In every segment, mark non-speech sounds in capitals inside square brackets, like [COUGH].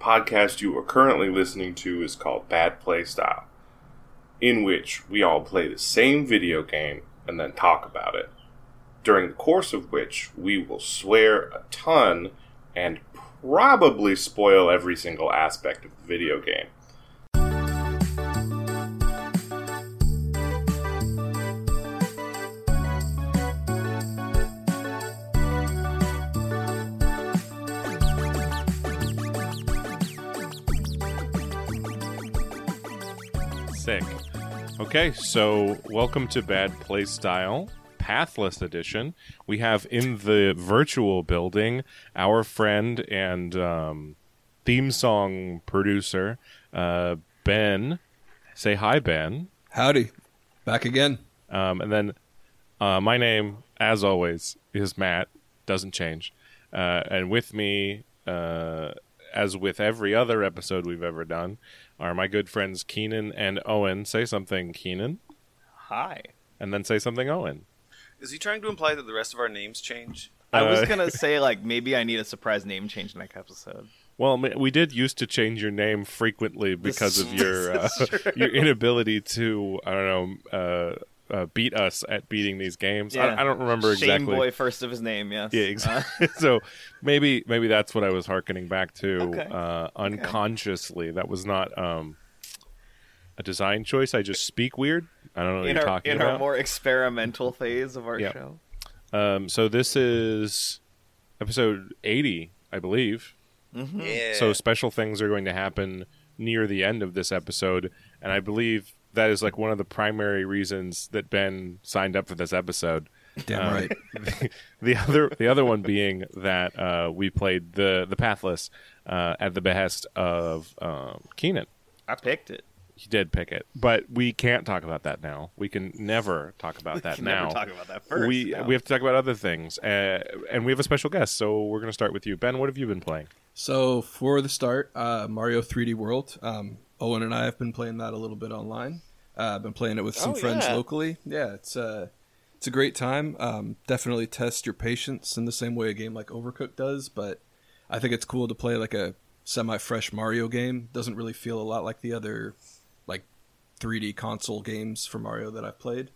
podcast you are currently listening to is called Bad Play Style, in which we all play the same video game and then talk about it. During the course of which we will swear a ton and probably spoil every single aspect of the video game. Okay, so welcome to Bad Play Style, Pathless Edition. We have in the virtual building our friend and um, theme song producer, uh, Ben. Say hi, Ben. Howdy. Back again. Um, and then uh, my name, as always, is Matt. Doesn't change. Uh, and with me, uh, as with every other episode we've ever done, are my good friends Keenan and Owen. Say something, Keenan, Hi. and then say something, Owen. Is he trying to imply that the rest of our names change? I Uh, was gonna [LAUGHS] say like maybe I need a surprise name change next episode. Well, we did used to change your name frequently because of your uh, [LAUGHS] this is true. your inability to I don't know uh, uh, beat us at beating these games. I, I don't remember Shame exactly. Boy first of his name. Yes. Yeah, Uh, exactly. [LAUGHS] so maybe maybe that's what I was harkening back to Okay. uh, unconsciously. That was not um, a design choice. I just speak weird. I don't know what in you're our talking in about. our more experimental phase of our Yeah. show. Um, so this is episode 80, I believe. Mm-hmm. Yeah. So special things are going to happen near the end of this episode, and I believe that is like one of the primary reasons that Ben signed up for this episode. Damn Um, right. the, [LAUGHS] the other the other one being that uh, we played the the Pathless uh, at the behest of um, Keenan. I picked it. He did pick it, but we can't talk about that now. We can never talk about that Can now. never talk about that first. we no. we have to talk about other things, uh, and we have a special guest. So we're going to start with you, Ben. What have you been playing? So for the start, uh, Mario 3D World. Um, Owen and I have been playing that a little bit online. Uh, I've been playing it with some Oh, friends yeah. locally. Yeah, it's uh, it's a great time. Um, definitely test your patience in the same way a game like Overcooked does, but I think it's cool to play like a semi-fresh Mario game. Doesn't really feel a lot like the other like 3D console games for Mario that I've played.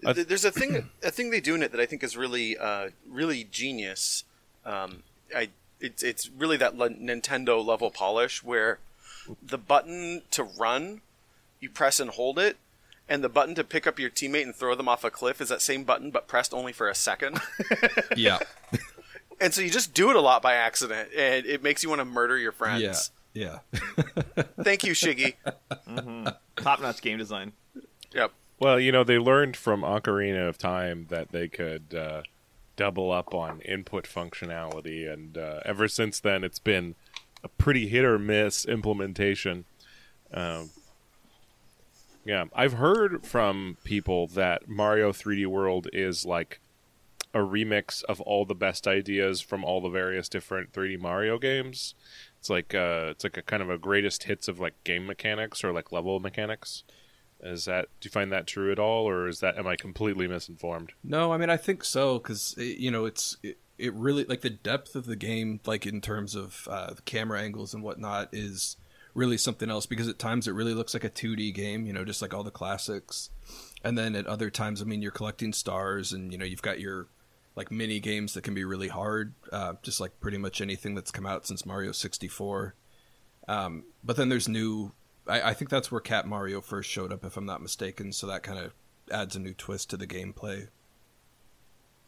There's a thing a thing they do in it that I think is really uh, really genius. Um, I it's it's really that Nintendo level polish where the button to run you press and hold it, and the button to pick up your teammate and throw them off a cliff is that same button but pressed only for a second. [LAUGHS] Yeah, [LAUGHS] and so you just do it a lot by accident, and it makes you want to murder your friends. yeah, yeah. [LAUGHS] Thank you, Shiggy. top notch game design. Yep. Well, you know, they learned from Ocarina of Time that they could uh, double up on input functionality, and uh, ever since then, it's been a pretty hit or miss implementation. Um, yeah, I've heard from people that Mario 3D World is like a remix of all the best ideas from all the various different 3D Mario games. It's like uh, it's like a kind of a greatest hits of like game mechanics or like level mechanics. Is that do you find that true at all, or is that am I completely misinformed? No, I mean I think so because you know it's it, it really like the depth of the game, like in terms of uh, the camera angles and whatnot, is really something else. Because at times it really looks like a 2D game, you know, just like all the classics, and then at other times, I mean, you're collecting stars, and you know you've got your like mini games that can be really hard, uh, just like pretty much anything that's come out since Mario 64. Um, but then there's new. I, I think that's where Cat Mario first showed up, if I'm not mistaken. So that kind of adds a new twist to the gameplay.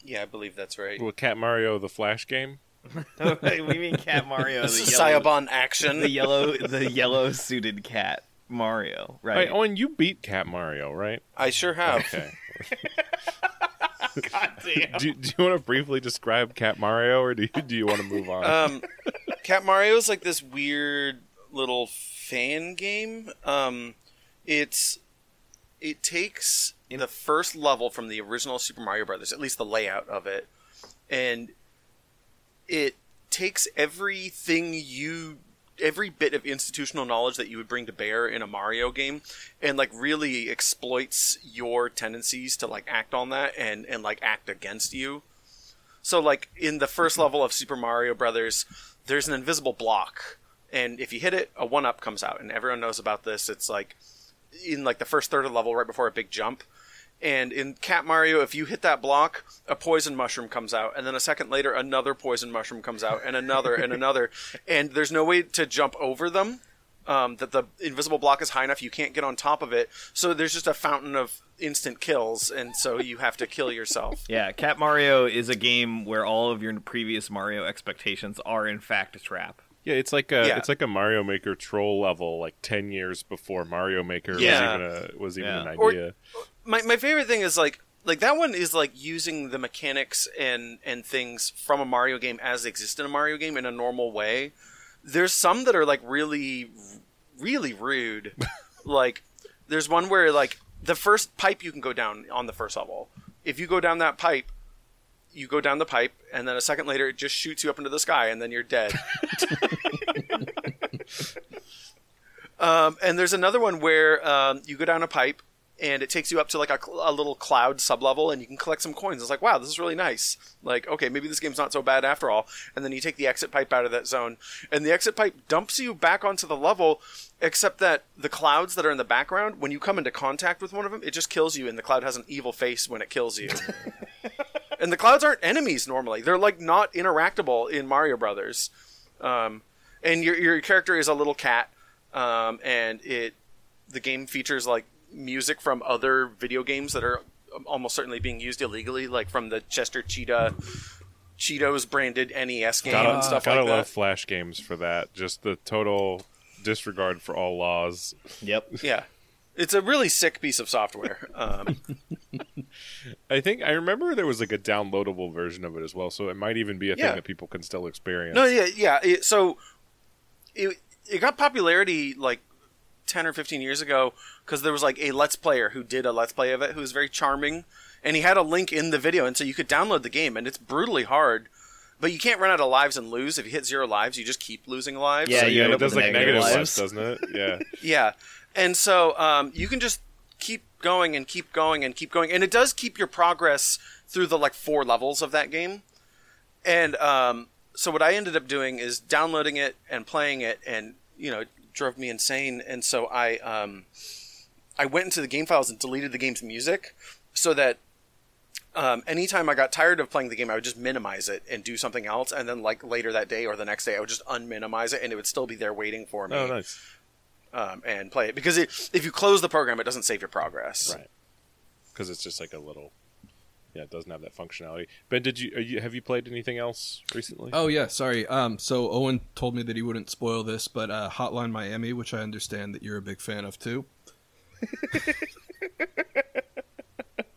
Yeah, I believe that's right. Well, Cat Mario the Flash game. [LAUGHS] we mean Cat Mario, the This yellow, Syobon action. the yellow, the yellow suited cat Mario, right? Wait, Owen, you beat Cat Mario, right? I sure have. Okay. [LAUGHS] God damn. do, do you want to briefly describe Cat Mario, or do you, do you want to move on? um, Cat Mario is like this weird little fan game. Um, it's it takes the first level from the original Super Mario Brothers, at least the layout of it, and it takes everything you every bit of institutional knowledge that you would bring to bear in a Mario game and like really exploits your tendencies to like act on that and and like act against you. So like in the first level of Super Mario Brothers, there's an invisible block, and if you hit it, a one up comes out, and everyone knows about this. It's like in like the first third of the level, right before a big jump. And in Cat Mario, if you hit that block, a poison mushroom comes out, and then a second later, another poison mushroom comes out, and another, and another, [LAUGHS] and there's no way to jump over them. Um, that the invisible block is high enough, you can't get on top of it. So there's just a fountain of instant kills, and so you have to kill yourself. [LAUGHS] Yeah, Cat Mario is a game where all of your previous Mario expectations are in fact a trap. Yeah, it's like a Yeah. it's like a Mario Maker troll level, like ten years before Mario Maker Yeah. was even a was even Yeah. an Or- idea. my my favorite thing is like like that one is like using the mechanics and and things from a Mario game as they exist in a Mario game in a normal way. There's some that are like really really rude. [LAUGHS] like there's one where like the first pipe you can go down on the first level. If you go down that pipe, you go down the pipe and then a second later it just shoots you up into the sky and then you're dead. [LAUGHS] Um, and there's another one where um, you go down a pipe and it takes you up to like a, a little cloud sublevel and you can collect some coins. It's like, wow, this is really nice. Like, okay, maybe this game's not so bad after all. And then you take the exit pipe out of that zone and the exit pipe dumps you back onto the level, except that the clouds that are in the background, when you come into contact with one of them, it just kills you and the cloud has an evil face when it kills you. [LAUGHS] and the clouds aren't enemies normally. They're like not interactable in Mario Brothers. Um, and your your character is a little cat, um, and it the game features like music from other video games that are almost certainly being used illegally, like from the Chester Cheetah Cheetos branded NES game Gotta, and stuff gotta like love. Flash games for that. Just the total disregard for all laws. Yep. Yeah, it's a really sick piece of software. Um, [LAUGHS] I think I remember there was like a downloadable version of it as well, so it might even be a Yeah. thing that people can still experience. No, yeah, yeah. It, so it it got popularity like ten or fifteen years ago because there was like a Let's Player who did a Let's Play of it who was very charming, and he had a link in the video, and so you could download the game, and it's brutally hard. But you can't run out of lives and lose. If you hit zero lives, you just keep losing lives. Yeah, So, you yeah, end it up with does like negative negative lives, lives. doesn't it? Yeah. [LAUGHS] Yeah. And so um, you can just keep going and keep going and keep going. And it does keep your progress through the like four levels of that game. And um, so what I ended up doing is downloading it and playing it and, you know, it drove me insane. And so I um, I went into the game files and deleted the game's music so that um, anytime I got tired of playing the game, I would just minimize it and do something else. And then, like later that day or the next day, I would just unminimize it, and it would still be there waiting for me Oh, nice. Um, and play it because it, if you close the program, it doesn't save your progress. Right. Because it's just like a little. Yeah, it doesn't have that functionality. Ben, did you, are you have you played anything else recently? Oh yeah, sorry. Um, so Owen told me that he wouldn't spoil this, but uh, Hotline Miami, which I understand that you're a big fan of too. [LAUGHS]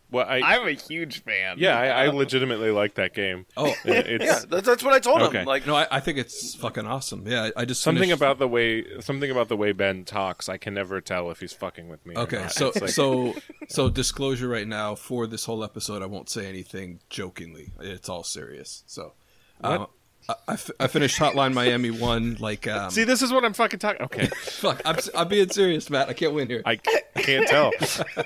well, I, I'm a huge fan. yeah, I, I [LAUGHS] legitimately like that game. Oh It- [LAUGHS] Yeah, It's that, that's what I told Okay. him. Like, no, I, I think it's fucking awesome. Yeah, I just something finished- about the way something about the way Ben talks. I can never tell if he's fucking with me. or Okay, not. so like- so [LAUGHS] so disclosure right now for this whole episode, I won't say anything jokingly. It's all serious. So, um, I, I f- I finished Hotline Miami one. Like, um, see, this is what I'm fucking talking. Okay, [LAUGHS] fuck, I'm, I'm being serious, Matt. I can't win here. I, I can't tell.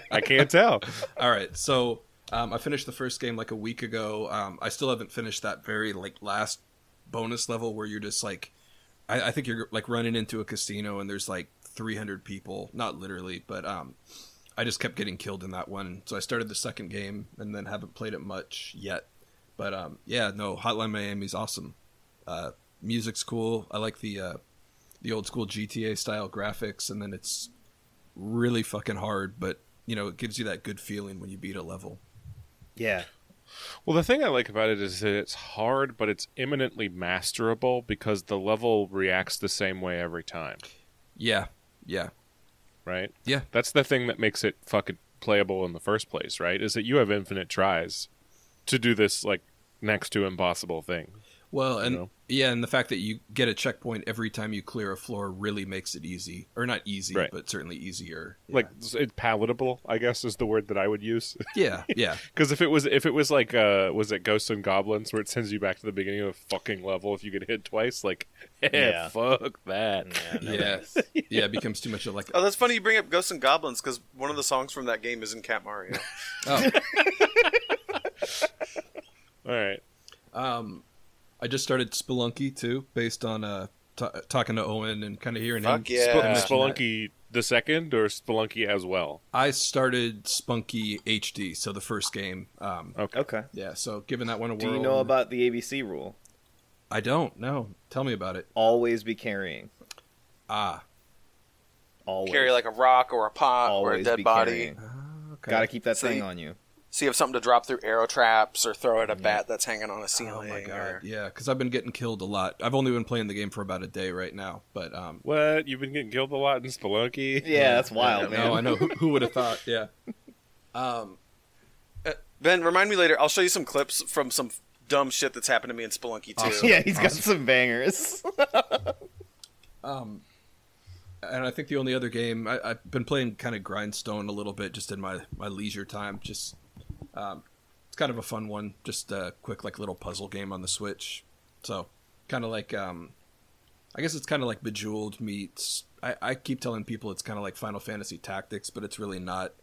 I can't tell. [LAUGHS] All right, so um, I finished the first game like a week ago. Um, I still haven't finished that very like last bonus level where you're just like, I, I think you're like running into a casino and there's like 300 people, not literally, but um, I just kept getting killed in that one. So I started the second game and then haven't played it much yet. But um, yeah, no, Hotline Miami's awesome. Uh, music's cool. I like the uh, the old school GTA style graphics, and then it's really fucking hard, but you know it gives you that good feeling when you beat a level. Yeah. Well, the thing I like about it is that it's hard, but it's imminently masterable because the level reacts the same way every time. Yeah, yeah, Right? yeah. That's the thing that makes it fucking playable in the first place, right? Is that you have infinite tries to do this like next to impossible thing. Well, and know? yeah, and the fact that you get a checkpoint every time you clear a floor really makes it easy, or not easy, Right. but certainly easier. Yeah. Like it's palatable, I guess is the word that I would use. [LAUGHS] yeah, yeah, Because if it was if it was like uh was it Ghosts and Goblins where it sends you back to the beginning of a fucking level if you get hit twice, like [LAUGHS] eh, Yeah. fuck that. yeah, [LAUGHS] yeah. It becomes too much of like oh, that's funny you bring up Ghosts and Goblins because one of the songs from that game is in Cat Mario. oh, All right. um, I just started Spelunky too, based on uh t- talking to Owen and kind of hearing Fuck him. yeah. mention that. Spelunky the second or Spelunky as well? I started Spelunky HD, so the first game. Um, Okay. Okay. yeah, so giving that one a Do you know about the ABC rule? I don't. No, tell me about it. Always be carrying. Ah, Always. Carry like a rock or a pot or a dead be body. carrying. okay. Got to keep that So thing you- on you. So you have something to drop through arrow traps or throw at a bat that's hanging on a ceiling. Oh ceiling. my god, or- yeah, because I've been getting killed a lot. I've only been playing the game for about a day right now, but um, What? You've been getting killed a lot in Spelunky? Yeah, that's wild, man. no, I know who, who would have thought. Yeah. [LAUGHS] Um, Ben, remind me later. I'll show you some clips from some dumb shit that's happened to me in Spelunky too. Awesome. Yeah, he's got some bangers. [LAUGHS] um, and I think the only other game I, I've been playing kind of Grindstone a little bit just in my my leisure time. Just um, it's kind of a fun one, just a quick like little puzzle game on the Switch. So kind of like um, I guess it's kind of like Bejeweled meets. I, I keep telling people it's kind of like Final Fantasy Tactics, but it's really not.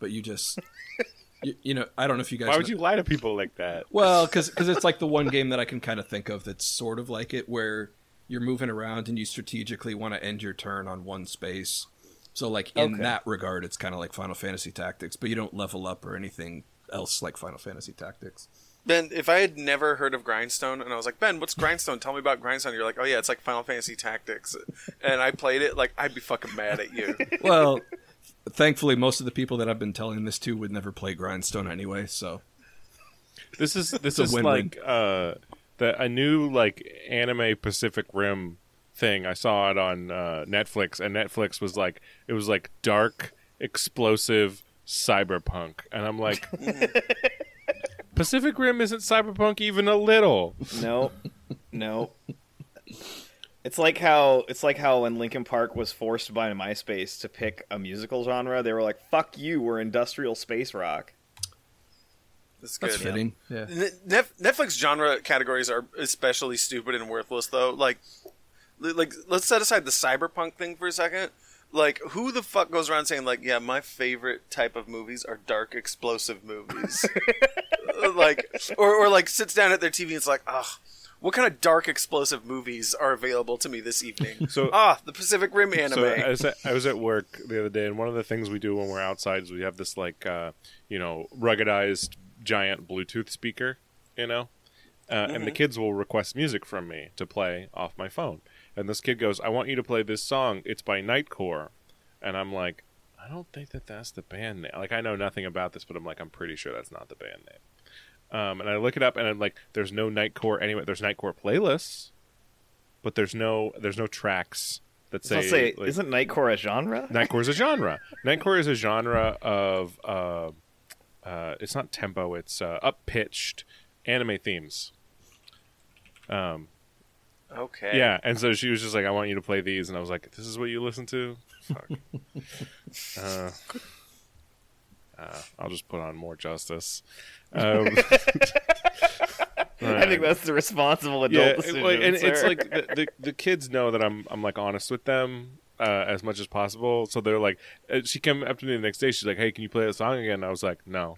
But you just [LAUGHS] you, you know I don't know if you guys Why would know- you lie to people like that? well, because it's like the [LAUGHS] one game that I can kind of think of that's sort of like it, where you're moving around and you strategically want to end your turn on one space. So, like in Okay. that regard, it's kind of like Final Fantasy Tactics, but you don't level up or anything else like Final Fantasy Tactics. Ben, if I had never heard of Grindstone and I was like, Ben, what's Grindstone? Tell me about Grindstone. You're like, oh yeah, it's like Final Fantasy Tactics, and I played it. Like, I'd be fucking mad at you. [LAUGHS] Well, thankfully, most of the people that I've been telling this to would never play Grindstone anyway. So, This is this is win-win. like uh, the a new like anime Pacific Rim thing. I saw it on uh, Netflix, and Netflix was like it was like dark, explosive cyberpunk, and I'm like, [LAUGHS] Pacific Rim isn't cyberpunk even a little. no, no. It's like how it's like how when Linkin Park was forced by MySpace to pick a musical genre, they were like, "Fuck you, we're industrial space rock." That's good. that's fitting. Yeah. N- Nef- Netflix genre categories are especially stupid and worthless, though. Like, like let's set aside the cyberpunk thing for a second. Like, who the fuck goes around saying like, "Yeah, my favorite type of movies are dark, explosive movies," [LAUGHS] like, or or like sits down at their TV and it's like, "Ugh, what kind of dark, explosive movies are available to me this evening?" [LAUGHS] So- ah, the Pacific Rim anime. So I was, at, I was at work the other day, and one of the things we do when we're outside is we have this like uh, you know ruggedized giant Bluetooth speaker, you know, uh, and the kids will request music from me to play off my phone. And this kid goes, "I want you to play this song. It's by Nightcore," and I'm like, "I don't think that that's the band name. Like I know nothing about this, but I'm like, I'm pretty sure that's not the band name." Um, and I look it up, and I'm like, "There's no Nightcore anyway. There's Nightcore playlists." But there's no there's no tracks that say, I'll say, like- isn't Nightcore a genre? Nightcore is a [LAUGHS] genre. Nightcore is a genre of uh, uh, it's not tempo, it's uh, up pitched anime themes. Um, okay. yeah, and so she was just like, "I want you to play these," and I was like, "This is what you listen to." Fuck. [LAUGHS] uh, uh, I'll just put on more justice. [LAUGHS] Um, I think that's the responsible adult yeah, decision. like, and it's like the, the the kids know that I'm I'm like honest with them uh, as much as possible. So they're like, uh, she came up to me the next day. She's like, "Hey, can you play that song again?" And I was like, "No."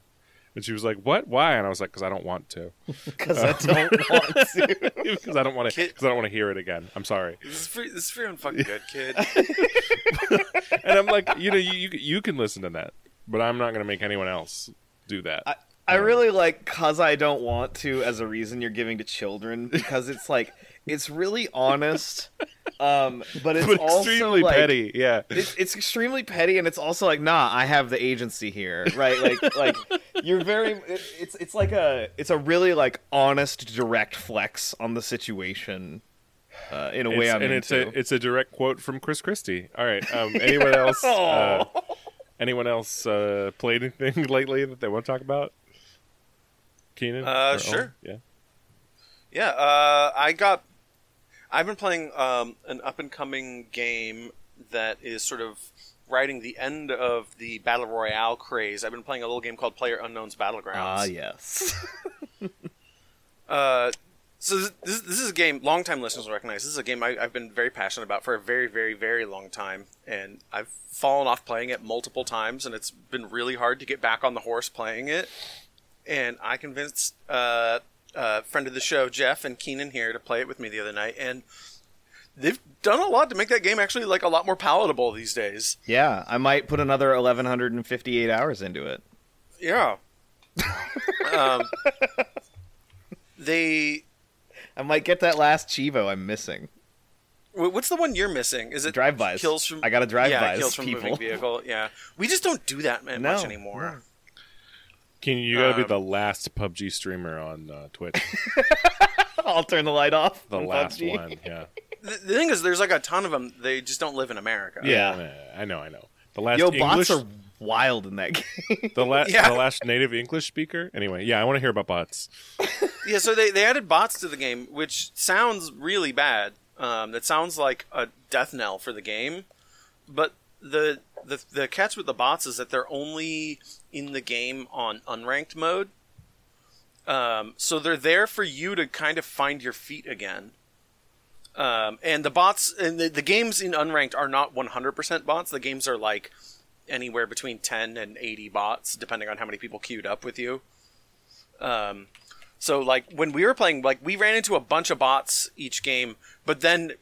And she was like, "What? Why?" And I was like, "Cause I don't want to. [LAUGHS] because uh, [LAUGHS] [LAUGHS] I don't want to. Because I don't want to. Because I don't want to hear it again. I'm sorry." This is for, this is for your fucking good, kid. And I'm like, you know, you you, you can listen to that, but I'm not going to make anyone else do that. I, I um, really like "cause I don't want to" as a reason you're giving to children because it's like it's really honest, um, but it's but also extremely like, petty. Yeah. It's, it's extremely petty, and it's also like, nah, I have the agency here, right? Like, like you're very. It, it's it's like a it's a really like honest, direct flex on the situation. Uh, in a way, It's- I'm and it's a it's a direct quote from Chris Christie. All right. Um, anyone else? uh, [LAUGHS] anyone else uh, played anything [LAUGHS] lately that they want to talk about? Keenan? Uh, sure. Owen? Yeah. Yeah, uh, I got. I've been playing um, an up and coming game that is sort of riding the end of the battle royale craze. I've been playing a little game called Player Unknown's Battlegrounds. Ah, yes. [LAUGHS] Uh, so this, this, this is a game longtime listeners will recognize. This is a game I, I've been very passionate about for a very, very, very long time, and I've fallen off playing it multiple times, and it's been really hard to get back on the horse playing it. And I convinced uh, uh, friend of the show Jeff and Keenan here to play it with me the other night, and they've done a lot to make that game actually like a lot more palatable these days. Yeah, I might put another 1158 hours into it. Yeah. [LAUGHS] um, they. I might get that last Chivo I'm missing. What's the one you're missing? Is it Drive-bys. Kills from? I got a drive-bys, Yeah, kills from people. moving vehicle. Yeah, we just don't do that much No, anymore. Can you gotta be Um, the last PUBG streamer on uh, Twitch? [LAUGHS] I'll turn the light off. The on last PUBG. one, yeah. [LAUGHS] The, the thing is, there's like a ton of them. They just don't live in America. Yeah. I know, I know. The last Yo, English, bots are wild in that game. the last, [LAUGHS] Yeah. the last native English speaker. Anyway, yeah, I want to hear about bots. Yeah, so they, they added bots to the game, which sounds really bad. Um, that sounds like a death knell for the game. But the, the the catch with the bots is that they're only in the game on unranked mode. Um, so they're there for you to kind of find your feet again. Um, and the bots and the, the games in unranked are not 100% bots. The games are like anywhere between 10 and 80 bots, depending on how many people queued up with you. Um, so like when we were playing, like we ran into a bunch of bots each game, but then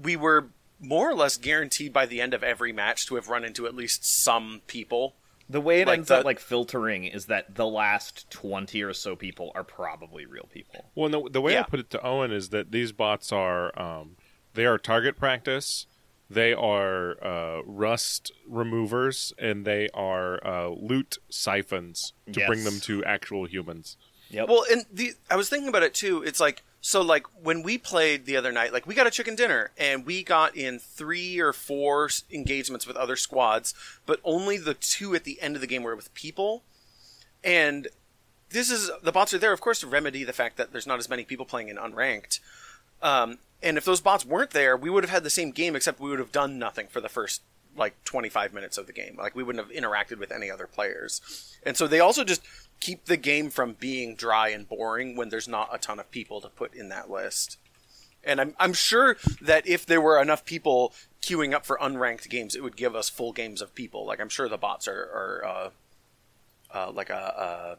we were more or less guaranteed by the end of every match to have run into at least some people. The way it Like ends the- up like filtering is that the last 20 or so people are probably real people. Well, the, the way I put it to Owen is that these bots are um, they are target practice, they are uh, rust removers, and they are uh, loot siphons to Yes. bring them to actual humans. Yep. Well, and the I was thinking about it too. It's like so like when we played the other night, like we got a chicken dinner and we got in three or four engagements with other squads, but only the two at the end of the game were with people. And this is the bots are there, of course, to remedy the fact that there's not as many people playing in unranked. Um, and if those bots weren't there, we would have had the same game, except we would have done nothing for the first like 25 minutes of the game. Like we wouldn't have interacted with any other players. And so they also just keep the game from being dry and boring when there's not a ton of people to put in that list. And I'm I'm sure that if there were enough people queuing up for unranked games, it would give us full games of people. Like I'm sure the bots are, are uh, uh, like a,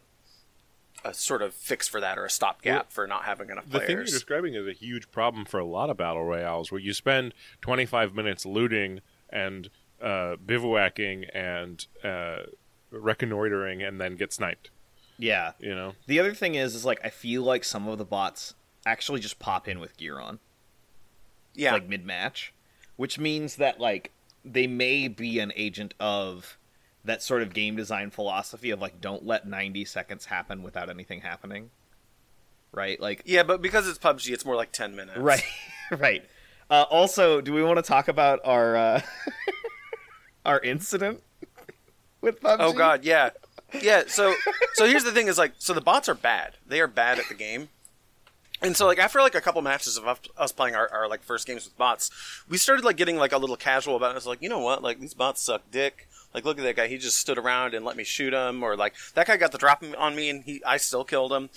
a a sort of fix for that or a stopgap Well, for not having enough The thing you're players. describing is a huge problem for a lot of battle royales, where you spend 25 minutes looting and uh, bivouacking and uh, reconnoitering, and then get sniped. Yeah. You know, The other thing is, is like I feel like some of the bots actually just pop in with gear on, yeah, like mid match, which means that like they may be an agent of that sort of game design philosophy of like don't let 90 seconds happen without anything happening. Right? Like yeah, but because it's PUBG, it's more like 10 minutes. right. [LAUGHS] right. Uh, also, do we want to talk about our uh, [LAUGHS] our incident [LAUGHS] with PUBG? Oh god, yeah, yeah. So, so here's the thing: is like, so the bots are bad. They are bad at the game. And so, like after like a couple matches of us- playing our, our like first games with bots, we started like getting like a little casual about it. It's like, you know what? Like these bots suck dick. Like look at that guy. He just stood around and let me shoot him. Or like that guy got the drop on me and he I still killed him.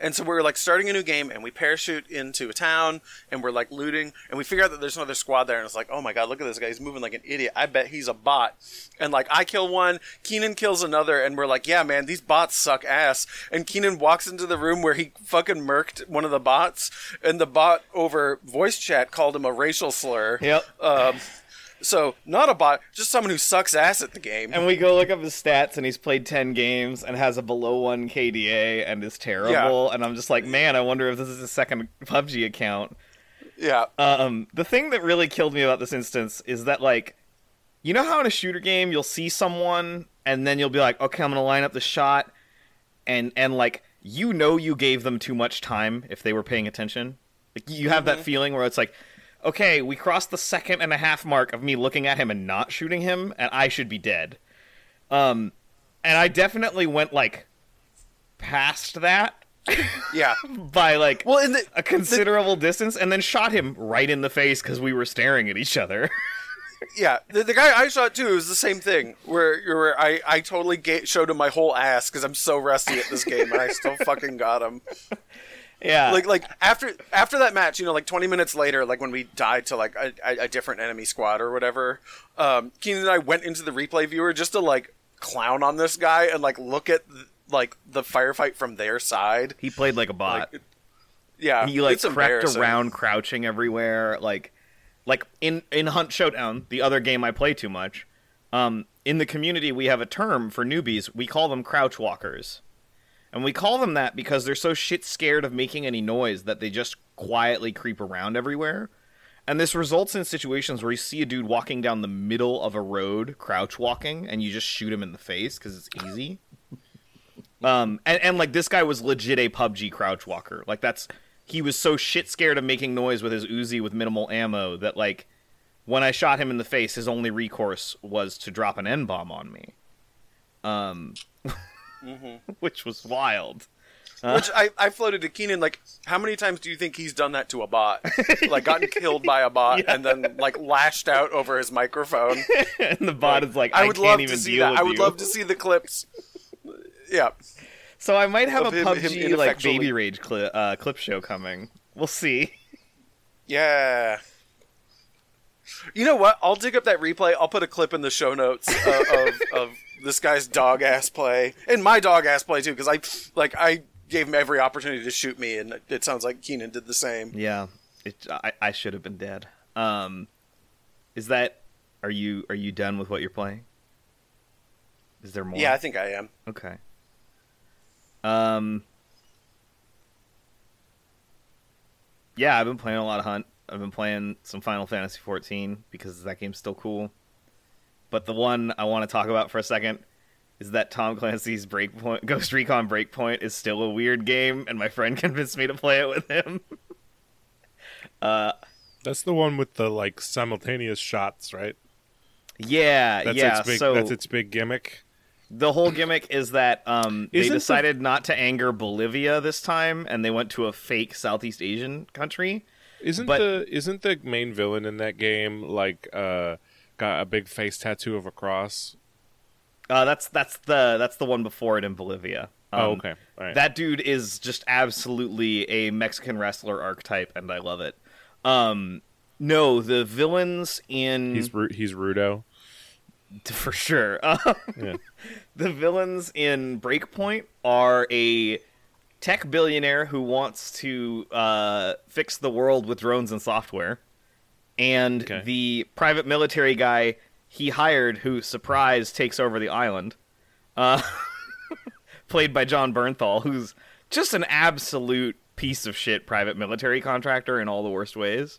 And so we're like starting a new game and we parachute into a town and we're like looting and we figure out that there's another squad there and it's like, oh my god, look at this guy. He's moving like an idiot. I bet he's a bot. And like I kill one, Keenan kills another, and we're like, yeah, man, these bots suck ass. And Keenan walks into the room where he fucking murked one of the bots, and the bot over voice chat called him a racial slur. Yep. Um, so not a bot, just someone who sucks ass at the game. And we go look up his stats, and he's played 10 games and has a below 1 KDA and is terrible. And I'm just like, man, I wonder if this is his second PUBG account. yeah. Um, the thing that really killed me about this instance is that, like, you know how in a shooter game you'll see someone and then you'll be like, okay, I'm gonna line up the shot, and and like you know you gave them too much time if they were paying attention. Like you have that feeling where it's like, okay, we crossed the second and a half mark of me looking at him and not shooting him, and I should be dead. Um, and I definitely went like past that [LAUGHS] Yeah. [LAUGHS] by like Well, in the a considerable distance and then shot him right in the face because we were staring at each other. [LAUGHS] Yeah, the, the guy I shot too was the same thing. Where where I I totally ga- showed him my whole ass because I'm so rusty at this game and I still fucking got him. Yeah. Like like after after that match, you know, like 20 minutes later, like when we died to like a, a, different enemy squad or whatever, um, Keenan and I went into the replay viewer just to like clown on this guy and like look at. like the firefight from their side. He played like a bot. Like, yeah, he like crept around crouching everywhere like like in in hunt showdown the other game i play too much um in the community we have a term for newbies we call them crouch walkers and we call them that because they're so shit scared of making any noise that they just quietly creep around everywhere and this results in situations where you see a dude walking down the middle of a road crouch walking and you just shoot him in the face because it's easy um, and, and like this guy was legit a PUBG crouch walker. Like that's he was so shit scared of making noise with his Uzi with minimal ammo that like when I shot him in the face, his only recourse was to drop an N bomb on me. Um, [LAUGHS] which was wild. Which I, I floated to Keenan like, how many times do you think he's done that to a bot? [LAUGHS] like gotten killed by a bot and then like lashed out over his microphone. [LAUGHS] and the bot is like, I, I would can't love even to see that. I would you. love to see the clips. Yeah. So I might have of a him- him PUBG like baby rage cli- uh, clip show coming. We'll see. Yeah. You know what? I'll dig up that replay. I'll put a clip in the show notes uh, of, of this guy's dog ass play and my dog ass play too, because I like I gave him every opportunity to shoot me, and it sounds like Keenan did the same. Yeah, it, I, I should have been dead. Um, is that? Are you are you done with what you're playing? Is there more? Yeah, I think I am. Okay. Um. Yeah, I've been playing a lot of Hunt. I've been playing some Final Fantasy 14 because that game's still cool. But the one I want to talk about for a second is that Tom Clancy's Breakpoint, Ghost Recon Breakpoint, is still a weird game, and my friend [LAUGHS] convinced me to play it with him. [LAUGHS] uh, That's the one with the like simultaneous shots, right? yeah, That's yeah. its big. so that's its big gimmick. the whole gimmick is that um, they Isn't the- decided not to anger Bolivia this time, and they went to a fake Southeast Asian country. Isn't But- the isn't the main villain in that game like uh got a big face tattoo of a cross? Uh, that's that's the that's the one before it in Bolivia. oh, Um, okay. All right. That dude is just absolutely a Mexican wrestler archetype, and I love it. Um, no, the villains in he's Ru- he's Rudo. [LAUGHS] for sure. Um, [LAUGHS] Yeah. the villains in Breakpoint are a tech billionaire who wants to uh, fix the world with drones and software, and Okay. the private military guy he hired, who surprise takes over the island, uh, [LAUGHS] played by Jon Bernthal, who's just an absolute piece of shit private military contractor in all the worst ways.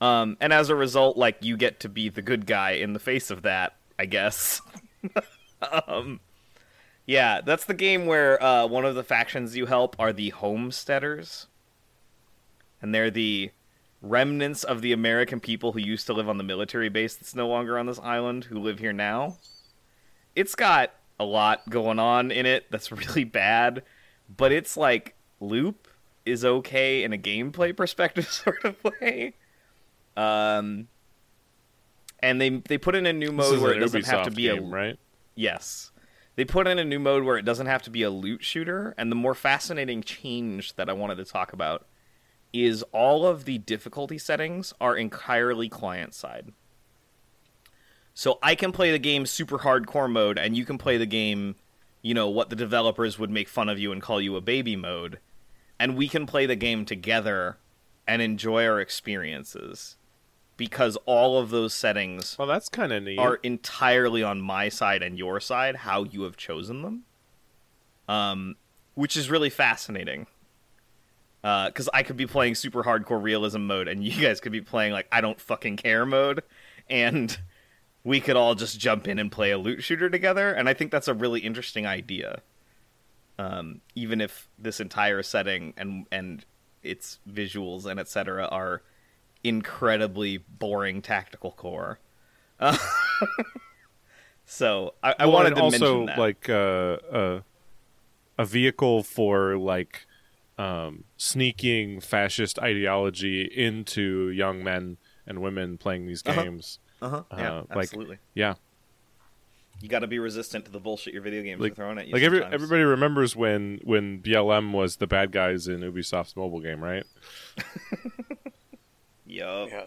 Um, and as a result, like you get to be the good guy in the face of that, I guess. [LAUGHS] um, yeah, that's the game where uh, one of the factions you help are the homesteaders, and they're the remnants of the American people who used to live on the military base that's no longer on this island, who live here now. It's got a lot going on in it that's [LAUGHS] really bad, but it's like loop is okay in a gameplay [LAUGHS] perspective sort of way. Um, and they they put in a new mode where it doesn't have to Ubisoft be a right? Yes. They put in a new mode where it doesn't have to be a loot shooter, and the more fascinating change that I wanted to talk about is all of the difficulty settings are entirely client side. So I can play the game super hardcore mode, and you can play the game, you know, what the developers would make fun of you and call you a baby mode, and we can play the game together and enjoy our experiences. Because all of those settings Well, that's kind of neat. are entirely on my side and your side how you have chosen them um which is really fascinating because I could be playing super hardcore realism mode, and you guys could be playing like I don't fucking care mode, and we could all just jump in and play a loot shooter together. And I think that's a really interesting idea. Um, even if this entire setting and and its visuals and etc. are incredibly boring tactical core. Uh, [LAUGHS] so I, I Well, wanted to also mention that. like uh, uh, a vehicle for like um, sneaking fascist ideology into young men and women playing these Uh-huh. games. uh-huh. yeah, uh, like- absolutely. Yeah, You got to be resistant to the bullshit your video games like are throwing at you. like every, everybody remembers when when BLM was the bad guys in Ubisoft's mobile game, right? [LAUGHS] Yup. Yeah.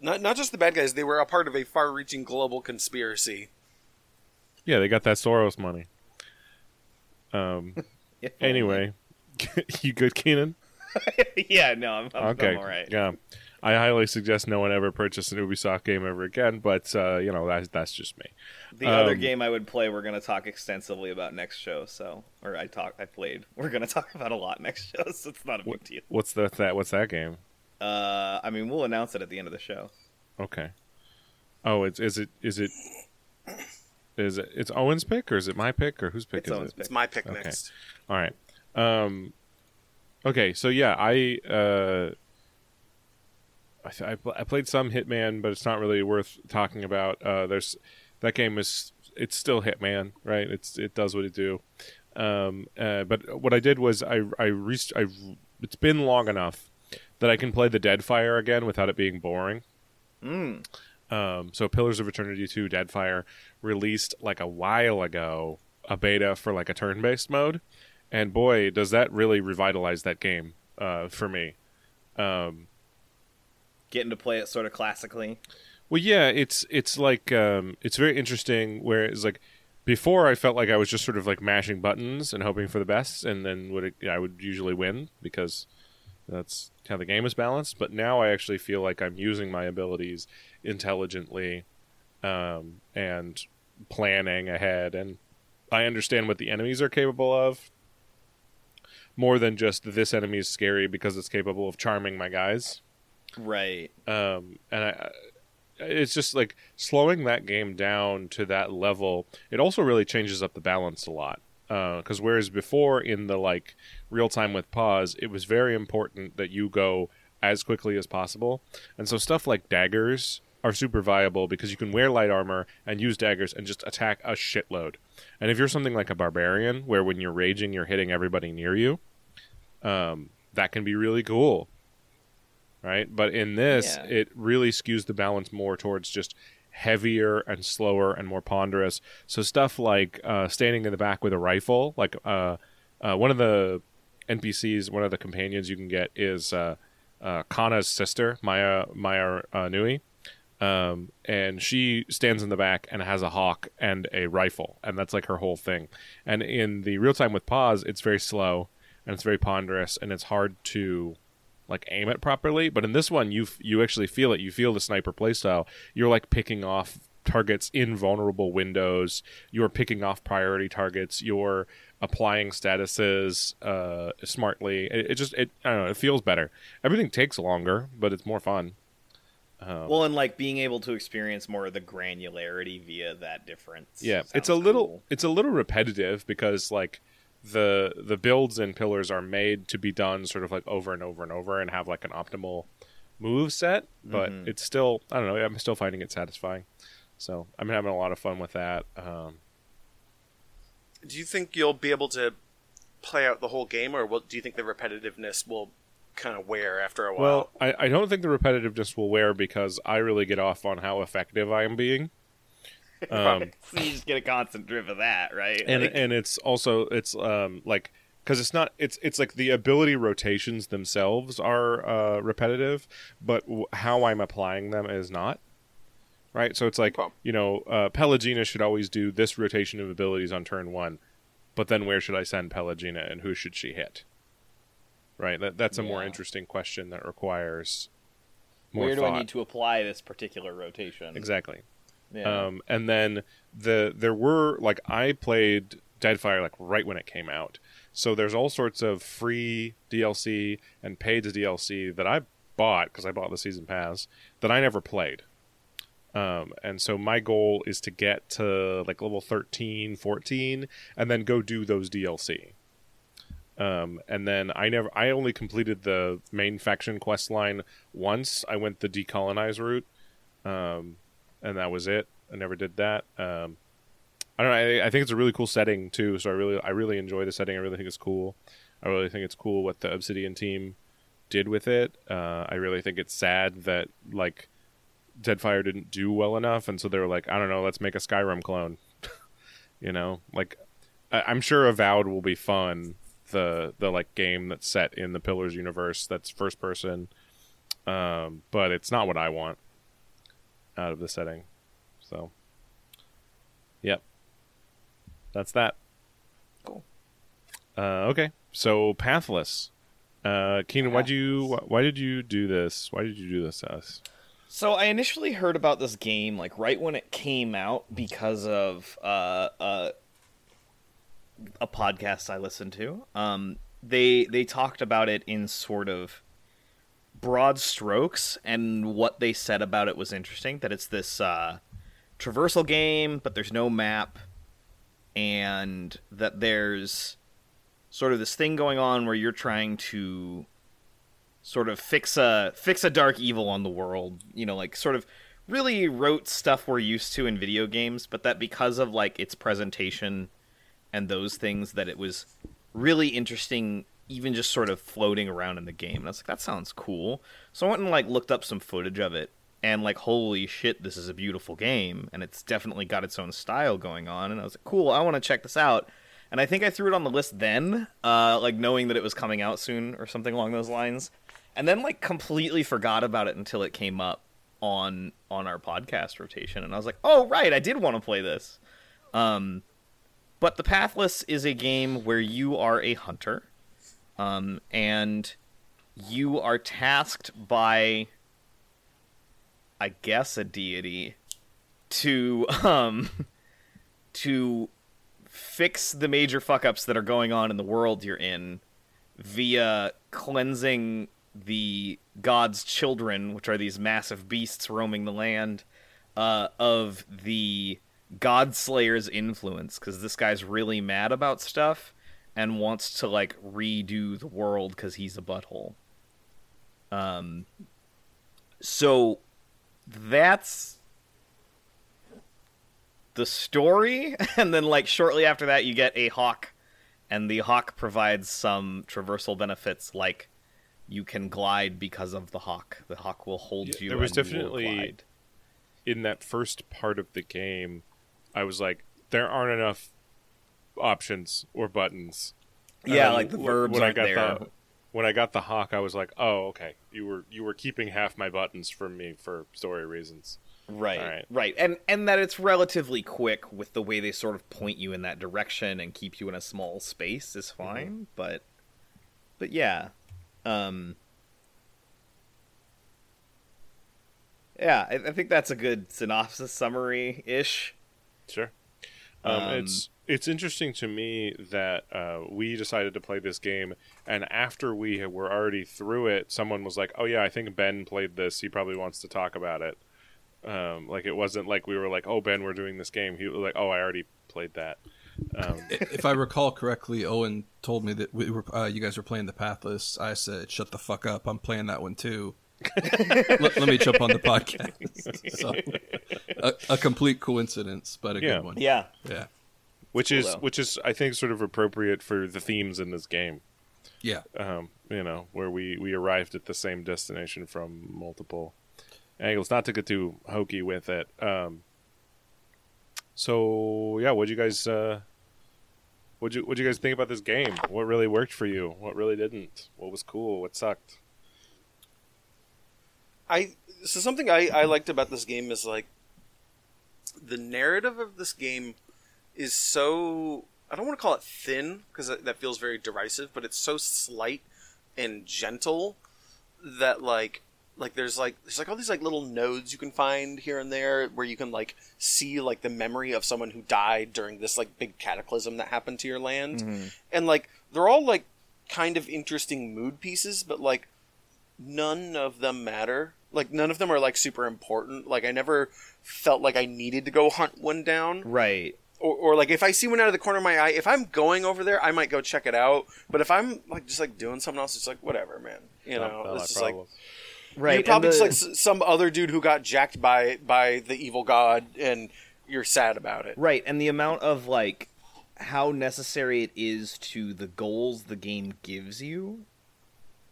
Not not just the bad guys; they were a part of a far-reaching global conspiracy. Yeah, they got that Soros money. Um, If [LAUGHS] [LAUGHS] anyway, [LAUGHS] you good, Keenan? [LAUGHS] yeah, no, I'm, I'm, Okay, I'm all right. yeah. I highly suggest no one ever purchase an Ubisoft game ever again, but uh, you know that's that's just me. The other Um, game I would play, we're gonna talk extensively about next show. So, or I talk, I played. We're gonna talk about a lot next show, so it's not a big deal. What's that? That what's that game? Uh, I mean, we'll announce it at the end of the show. Okay. Oh, it's is it is it is it it's Owen's pick or is it my pick or whose pick It's is Owen's it? pick. It's my pick Okay. next. All right. Um. Okay, so yeah, I uh, I, I, I played some Hitman, but it's not really worth talking about. Uh, there's that game is it's still Hitman, right? It's it does what it do. Um. Uh. But what I did was I I re- I it's been long enough that I can play the Deadfire again without it being boring. Mm. Um, so Pillars of Eternity 2 Deadfire released like a while ago a beta for like a turn-based mode, and boy, does that really revitalize that game uh, for me. Um, Getting to play it sort of classically. well, yeah, it's it's like um, it's very interesting. Where it's like before, I felt like I was just sort of like mashing buttons and hoping for the best, and then would it, I would usually win because that's how the game is balanced. But now I actually feel like I'm using my abilities intelligently um, and planning ahead, and I understand what the enemies are capable of more than just this enemy is scary because it's capable of charming my guys Right. um, and I, it's just like slowing that game down to that level. It also really changes up the balance a lot. Because whereas before in the like real time with pause, it was very important that you go as quickly as possible, and so stuff like daggers are super viable because you can wear light armor and use daggers and just attack a shitload. And if you're something like a barbarian, where when you're raging you're hitting everybody near you, um, that can be really cool right? But in this, Yeah. it really skews the balance more towards just heavier and slower and more ponderous. So stuff like uh, standing in the back with a rifle, like uh, uh, one of the NPCs, one of the companions you can get is uh, uh, Kana's sister, Maia Maia uh, Nui. Um, and she stands in the back and has a hawk and a rifle, and that's like her whole thing. And in the real time with pause, it's very slow and it's very ponderous, and it's hard to like aim it properly. But in this one, you f- you actually feel it. You feel the sniper playstyle. You're like picking off targets in vulnerable windows. You're picking off priority targets. You're applying statuses uh, smartly. It, it just it I don't know. It feels better. Everything takes longer, but it's more fun. Um, Well, and like being able to experience more of the granularity via that difference. yeah, it's a little cool. it's a little repetitive because like the the builds and pillars are made to be done sort of like over and over and over and have like an optimal move set, but Mhm. it's still I don't know. I'm still finding it satisfying. So I'm having a lot of fun with that. Um, Do you think you'll be able to play out the whole game, or will, do you think the repetitiveness will kind of wear after a while? well, I, I don't think the repetitiveness will wear because I really get off on how effective I am being. [LAUGHS] Um, so you just get a constant drip of that, right? and Like- and it's also it's um like because it's not it's it's like the ability rotations themselves are uh, repetitive, but w- how I'm applying them is not. Right, so it's like Okay. you know, uh, Pallegina should always do this rotation of abilities on turn one, but then where should I send Pallegina and who should she hit? Right, that that's a more interesting question that requires more where do thought. I need to apply this particular rotation? Exactly. Um, and then the there were like I played Deadfire like right when it came out, so there's all sorts of free DLC and paid DLC that I bought because I bought the season pass that I never played. Um, and so my goal is to get to like level 13, 14, and then go do those DLC. Um, and then I never, I only completed the main faction quest line once. I went the decolonize route. Um, and that was it. I never did that. Um, I don't know. I, I think it's a really cool setting too. So I really, I really enjoy the setting. I really think it's cool. I really think it's cool what the Obsidian team did with it. Uh, I really think it's sad that like Deadfire didn't do well enough, and so they were like, I don't know, let's make a Skyrim clone. [LAUGHS] you know, like I, I'm sure Avowed will be fun. The the like game that's set in the Pillars universe that's first person, um, but it's not what I want out of the setting. So, yep, that's that. Cool. Uh, okay, so Pathless. Uh, Keenan, why'd you why did you do this? Why did you do this to us? So I initially heard about this game like right when it came out because of uh, uh, a podcast I listened to. Um, they they talked about it in sort of broad strokes, and what they said about it was interesting. That it's this uh, traversal game, but there's no map, and that there's sort of this thing going on where you're trying to sort of fix a fix a dark evil on the world you know like sort of really rote stuff we're used to in video games but that because of like its presentation and those things that it was really interesting even just sort of floating around in the game. And i was like that sounds cool. So i went and like looked up some footage of it. And like holy shit this is a beautiful game. And it's definitely got its own style going on. And i was like cool i want to check this out. And i think i threw it on the list then uh, like knowing that it was coming out soon or something along those lines. And then like completely forgot about it until it came up on on our podcast rotation. And i was like oh right i did want to play this. Um but the pathless is a game where you are a hunter um and you are tasked by i guess a deity to [LAUGHS] um to fix the major fuck ups that are going on in the world you're in via cleansing the god's children, which are these massive beasts roaming the land, uh, of the god slayer's influence. Because this guy's really mad about stuff and wants to like redo the world because he's a butthole. Um. So that's the story, [LAUGHS] and then like shortly after that, you get a hawk, and the hawk provides some traversal benefits like you can glide because of the hawk. The hawk will hold Yeah, you. there was definitely- in that first part of the game, I was like, there aren't enough options or buttons. Yeah, like the verbs when I got there. The, when I got the hawk, I was like, oh, okay, you were you were keeping half my buttons from me for story reasons. Right, Alright. right, and and that it's relatively quick with the way they sort of point you in that direction and keep you in a small space is fine. But, but yeah, um, yeah, I, I think that's a good synopsis summary ish. Sure. Um, Um, it's it's interesting to me that uh, we decided to play this game, and after we were already through it, someone was like, "Oh yeah, I think Ben played this. He probably wants to talk about it." Um, like it wasn't like we were like, "Oh Ben, we're doing this game." He was like, "Oh, I already played that." Um, if I recall correctly, Owen told me that we were, uh, you guys were playing the Pathless. I said, "Shut the fuck up! I'm playing that one too." [LAUGHS] let, let me jump on the podcast. [LAUGHS] So, a, a complete coincidence, but a Yeah. good one. Yeah, Yeah, which is though. which is I think sort of appropriate for the themes in this game. yeah. Um, you know, where we we arrived at the same destination from multiple angles. Not to get too hokey with it. Um, so yeah, what you guys uh, what you what you guys think about this game? What really worked for you? What really didn't? What was cool? What sucked? I so something I, I liked about this game is like the narrative of this game is so I don't want to call it thin because that, that feels very derisive, but it's so slight and gentle that like like there's like there's like all these like little nodes you can find here and there where you can like see like the memory of someone who died during this like big cataclysm that happened to your land mm-hmm. and like they're all like kind of interesting mood pieces but like none of them matter. Like none of them are like super important. Like I never felt like I needed to go hunt one down, right. Or, or like if I see one out of the corner of my eye, if I'm going over there, I might go check it out. But if I'm like just like doing something else, it's like whatever, man. You know, Not- not this my is like. Right, you're probably the- just like some other dude who got jacked by by the evil god, and you're sad about it. Right, and the amount of like how necessary it is to the goals the game gives you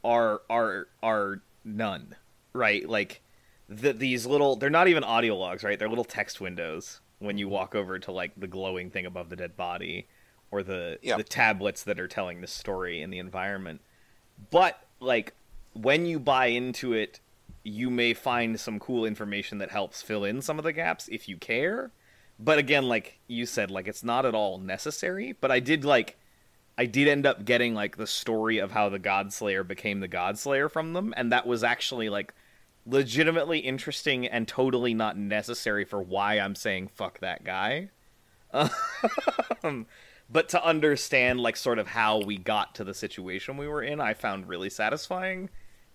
are are are none. Right? Like the, these little they're not even audio logs, right? They're little text windows when you walk over to like the glowing thing above the dead body or the Yeah. the tablets that are telling the story in the environment. But like when you buy into it, you may find some cool information that helps fill in some of the gaps if you care. But again, like you said, like it's not at all necessary. But I did like I did end up getting like the story of how the Godslayer became the Godslayer from them, and that was actually like legitimately interesting and totally not necessary for why I'm saying fuck that guy. Um, but to understand like sort of how we got to the situation we were in, I found really satisfying,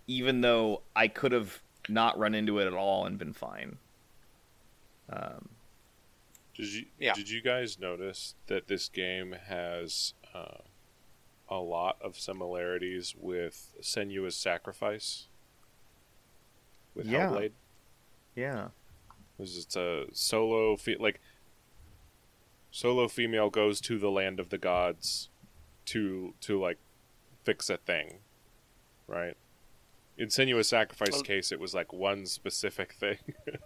even though I could have not run into it at all and been fine. Um, Did you Yeah. did you guys notice that this game has uh, a lot of similarities with Senua's Sacrifice? With Yeah. Hellblade, yeah. because just a solo fe- like solo female goes to the land of the gods to to like fix a thing, right? In Senua's Sacrifice Well- case, it was like one specific thing.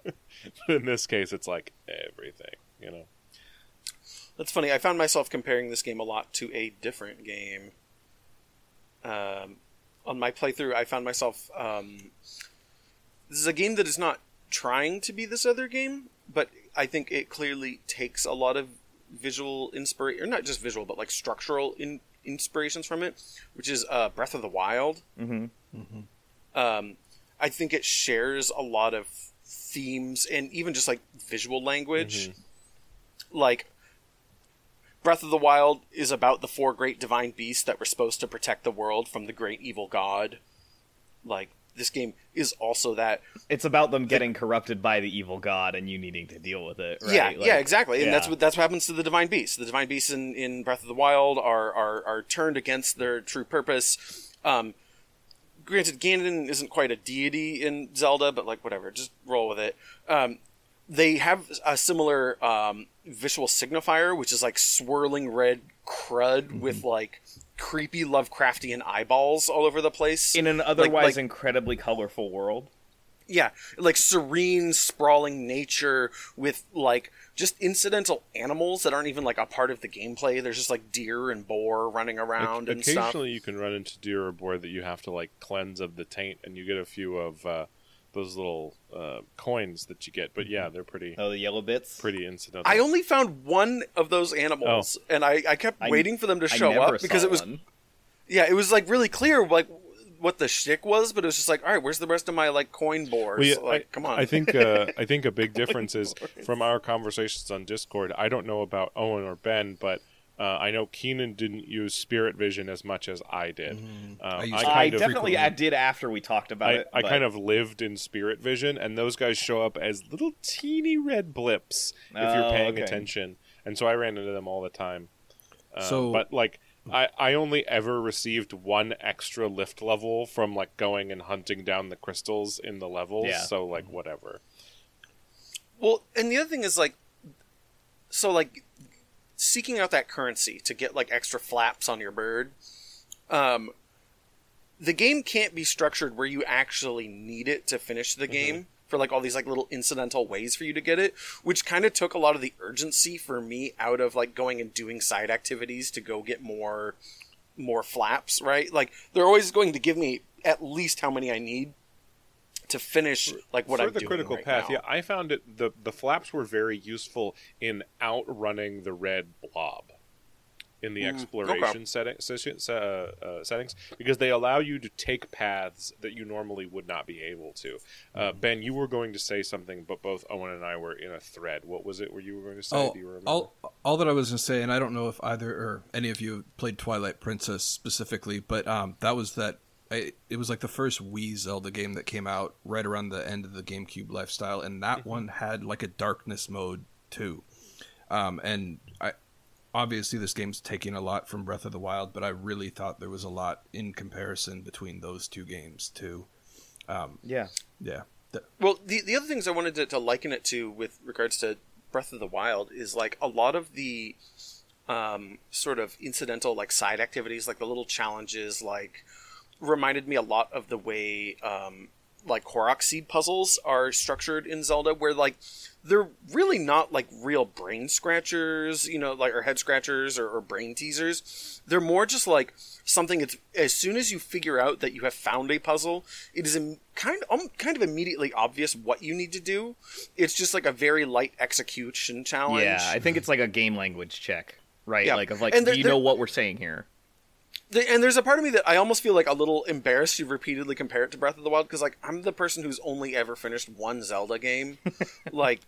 [LAUGHS] In this case, it's like everything, you know. That's funny. I found myself comparing this game a lot to a different game. Um, on my playthrough, I found myself. Um, this is a game that is not trying to be this other game, but I think it clearly takes a lot of visual inspiration, or not just visual, but like structural in- inspirations from it, which is uh, Breath of the Wild. Mm-hmm. Um, I think it shares a lot of themes and even just like visual language. Like Breath of the Wild is about the four great divine beasts that were supposed to protect the world from the great evil god. Like this game is also that. It's about them getting corrupted by the evil god and you needing to deal with it. Right? Yeah, Like, yeah, exactly. And that's what that's what happens to the divine beasts. The divine beasts in, in Breath of the Wild are, are are turned against their true purpose. Um, granted, Ganon isn't quite a deity in Zelda, but like whatever, just roll with it. Um, they have a similar um, visual signifier, which is like swirling red crud Mm-hmm. with like creepy Lovecraftian eyeballs all over the place in an otherwise like- incredibly colorful world. yeah, like serene, sprawling nature with like just incidental animals that aren't even like a part of the gameplay. There's just like deer and boar running around Oc- and stuff. occasionally you can run into deer or boar that you have to like cleanse of the taint and you get a few of uh, those little uh, coins that you get but yeah they're pretty Oh, the yellow bits. pretty incidental I only found one of those animals, and I, I kept I- waiting for them to I show never up because it was one. yeah, it was like really clear like what the shtick was, but it was just like, all right, where's the rest of my like coin boars? Well, yeah, like, I, come on. I think uh, [LAUGHS] I think a big difference is from our conversations on Discord. I don't know about Owen or Ben, but uh, I know Keenan didn't use Spirit Vision as much as I did. Um, I I it. I of definitely frequently. I did after we talked about I, it. I but- kind of lived in Spirit Vision, and those guys show up as little teeny red blips if you're Oh, paying okay. attention, and so I ran into them all the time. Uh, So- but like, I I only ever received one extra lift level from like going and hunting down the crystals in the levels. Yeah. So like, whatever. Well, and the other thing is like, so like, seeking out that currency to get like extra flaps on your bird. Um, the game can't be structured where you actually need it to finish the game for like all these like little incidental ways for you to get it, which kind of took a lot of the urgency for me out of like going and doing side activities to go get more more flaps, right? Like they're always going to give me at least how many I need to finish like what for I'm the doing critical right path, now. yeah, I found it the the flaps were very useful in outrunning the red blob in the Mm, exploration okay. setting, uh, uh, settings because they allow you to take paths that you normally would not be able to. Uh, ben, you were going to say something, but both Owen and I were in a thread. What was it? Were you were going to say? Oh, Do you remember? all, all that I was going to say, and I don't know if either or any of you played Twilight Princess specifically, but um, that was that. I, it was like the first Wii Zelda game that came out right around the end of the GameCube lifestyle, and that one had like a darkness mode too. Um, and I obviously this game's taking a lot from Breath of the Wild, but I really thought there was a lot in comparison between those two games too. yeah. Yeah, Th- Well, the the other things I wanted to, to liken it to with regards to Breath of the Wild is like a lot of the um, sort of incidental like side activities, like the little challenges, like reminded me a lot of the way um, like Korok seed puzzles are structured in Zelda, where like they're really not like real brain scratchers, you know, like or head scratchers or, or brain teasers. They're more just like something that's as soon as you figure out that you have found a puzzle, it is im- kind um, kind of immediately obvious what you need to do. It's just like a very light execution challenge. Yeah, I think it's like a game language check, right? Yeah. Like of like, And do you know what we're saying here? The- and there's a part of me that I almost feel like a little embarrassed to repeatedly compare it to Breath of the Wild because like I'm the person who's only ever finished one Zelda game. [LAUGHS] like,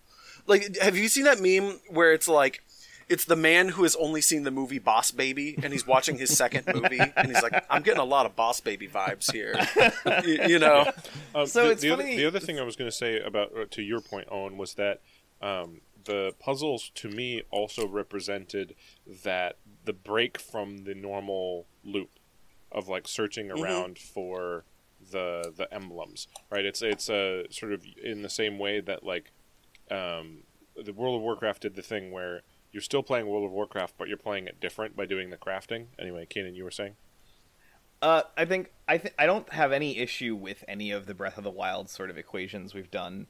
like have you seen that meme where it's like it's the man who has only seen the movie Boss Baby and he's watching his second [LAUGHS] movie and he's like I'm getting a lot of Boss Baby vibes here. [LAUGHS] you, you know, Um, So the, it's the, funny- Other, the other thing I was going to say about uh, to your point, Owen, was that um, the puzzles to me also represented that the break from the normal loop of like searching around for the the emblems. Right? It's it's a sort of in the same way that like um, the World of Warcraft did the thing where you're still playing World of Warcraft, but you're playing it different by doing the crafting. Anyway, Keenan, you were saying. Uh, I think I th- I don't have any issue with any of the Breath of the Wild sort of equations we've done,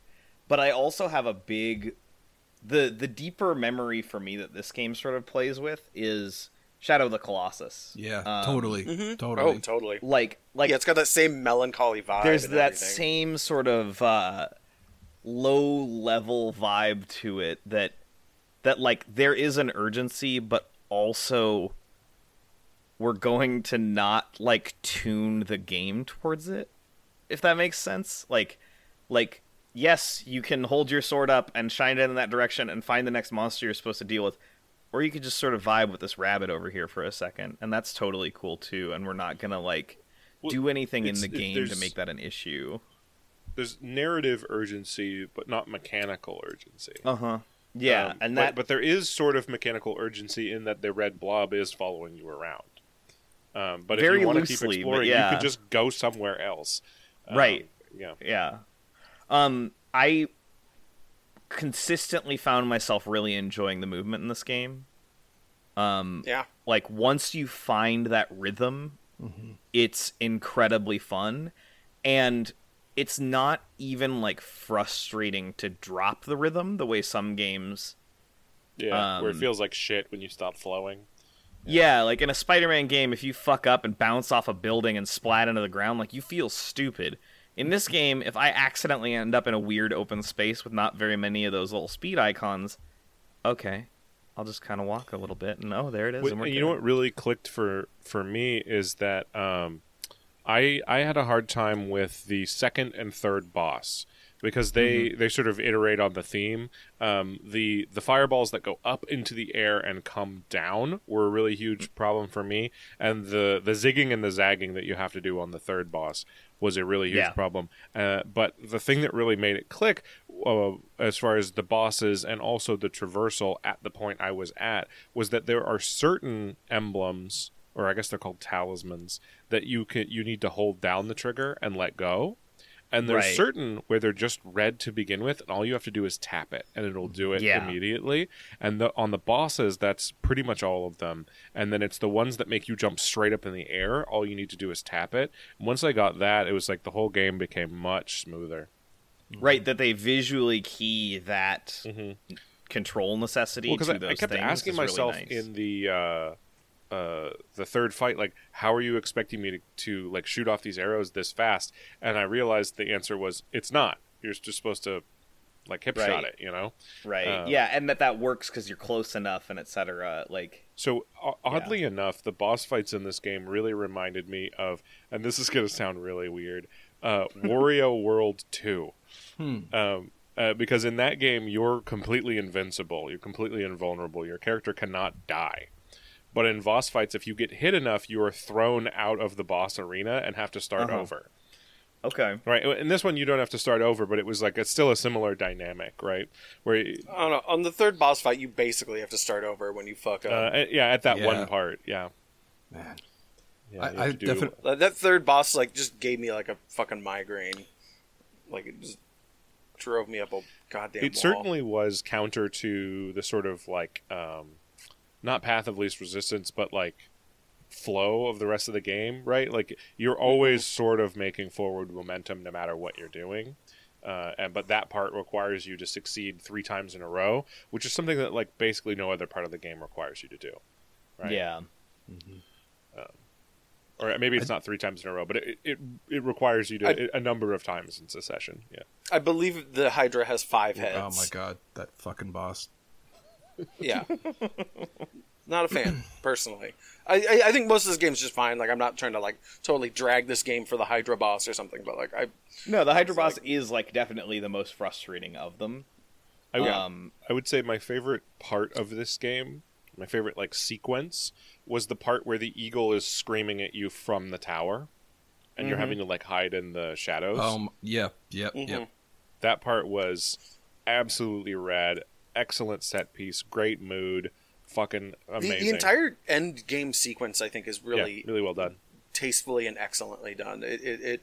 but I also have a big the the deeper memory for me that this game sort of plays with is Shadow of the Colossus. Yeah, Um, totally, oh totally. totally. Like like yeah, it's got that same melancholy vibe. there's and that everything. same sort of uh, low level vibe to it that that like there is an urgency but also we're going to not like tune the game towards it if that makes sense like like yes you can hold your sword up and shine it in that direction and find the next monster you're supposed to deal with or you could just sort of vibe with this rabbit over here for a second and that's totally cool too and we're not gonna like Well, do anything in the game to make that an issue There's narrative urgency, but not mechanical urgency. uh-huh yeah Um, and but- that but, there is sort of mechanical urgency in that the red blob is following you around. Um, but if you want to keep exploring, yeah. you could just go somewhere else. Um, Right. Yeah. Yeah. Um, I consistently found myself really enjoying the movement in this game. Um, Yeah. like once you find that rhythm, it's incredibly fun, and it's not even like frustrating to drop the rhythm the way some games. Yeah. where it Um, feels like shit when you stop flowing. Yeah, like in a Spider-Man game, if you fuck up and bounce off a building and splat into the ground, like you feel stupid. In this game, if I accidentally end up in a weird open space with not very many of those little speed icons, okay, I'll just kind of walk a little bit, and oh, there it is. Wait, you know what really clicked for for me is that um, I I had a hard time with the second and third boss because they Mm-hmm. they sort of iterate on the theme. Um, the the fireballs that go up into the air and come down were a really huge problem for me, and the the zigging and the zagging that you have to do on the third boss was a really huge Yeah. problem. Uh, but the thing that really made it click, uh, as far as the bosses and also the traversal at the point I was at, was that there are certain emblems, or I guess they're called talismans, that you can you need to hold down the trigger and let go. And there's Right. certain where they're just red to begin with, and all you have to do is tap it, and it'll do it Yeah. immediately. And the, on the bosses, that's pretty much all of them. And then it's the ones that make you jump straight up in the air. All you need to do is tap it. Once I got that, it was like the whole game became much smoother. right that they visually key that Mhm. control necessity Well, because to I, I kept asking is really myself nice. in the uh, uh, the third fight, like, how are you expecting me to, to like shoot off these arrows this fast? And I realized the answer was it's not. You're just supposed to like hip shot it, you know. right uh, yeah and that that works because you're close enough and etc like So o- oddly enough, the boss fights in this game really reminded me of, and this is going to sound really weird, uh, [LAUGHS] Wario World Two, um, uh, because in that game you're completely invincible, you're completely invulnerable, your character cannot die. But in boss fights, if you get hit enough, you are thrown out of the boss arena and have to start Uh-huh. over. okay Right. In this one, you don't have to start over, but it was like it's still a similar dynamic, right? Where I don't know. On the third boss fight, you basically have to start over when you fuck up. uh, yeah, at that Yeah. one part, yeah. Man. yeah I- you I to do- definite- That- that third boss like just gave me like a fucking migraine. Like it just drove me up a goddamn. it wall. certainly was counter to the sort of like um not path of least resistance but like flow of the rest of the game right? Like you're always mm-hmm. sort of making forward momentum no matter what you're doing. Uh, and but that part requires you to succeed three times in a row which is something that like basically no other part of the game requires you to do right? Yeah. Mm-hmm. Um, or maybe it's not three times in a row but it it, it requires you to I- a number of times in succession. Yeah. I believe the Hydra has five heads. Oh my god, that fucking boss. Yeah. [LAUGHS] Not a fan, personally. I, I I think most of this game's just fine. Like I'm not trying to like totally drag this game for the Hydra boss or something, but like I No, the Hydra boss is like definitely the most frustrating of them. I would, Um, I would say my favorite part of this game, my favorite like sequence, was the part where the eagle is screaming at you from the tower, and you're having to like hide in the shadows. Um, yeah, yep, Mhm. yep. that part was absolutely rad. Excellent set piece, great mood, fucking amazing. the entire end game sequence I think is really yeah, really well done. tastefully and excellently done. It it it,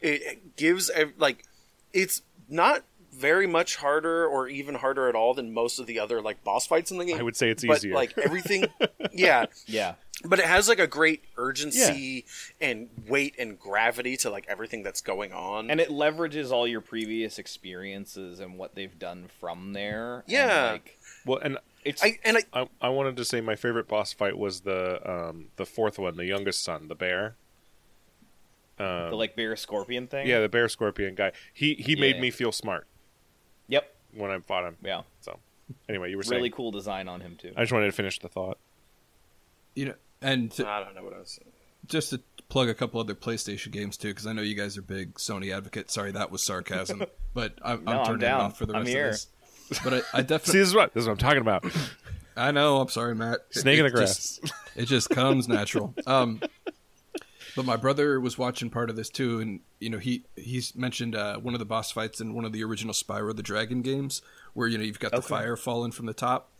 it gives ev- like it's not very much harder or even harder at all than most of the other like boss fights in the game. I would say it's but easier. like everything, [LAUGHS] yeah. Yeah. But it has like a great urgency and weight and gravity to like everything that's going on. And it leverages all your previous experiences and what they've done from there. and, Yeah. like, well, and it's I and I I, I wanted to say my favorite boss fight was the um, the fourth one, the youngest son, the bear. Um, the like bear scorpion thing. yeah, the bear scorpion guy. He he made me feel smart Yep. when I fought him. Yeah. So anyway, you were saying. Really cool design on him too. I just wanted to finish the thought. You know, and to, I don't know what I was saying. just to plug a couple other PlayStation games too, because I know you guys are big Sony advocates. Sorry, that was sarcasm, [LAUGHS] but I'm, No, I'm I'm turning down. it off for the I'm rest here. of this. But I, I [LAUGHS] See, this is what this is what I'm talking about. [LAUGHS] I know. I'm sorry, Matt. It- Snake in it the just- grass. it just comes natural. Um, but my brother was watching part of this too, and you know he he's mentioned uh, one of the boss fights in one of the original Spyro the Dragon games, where you know you've got the fire falling from the top.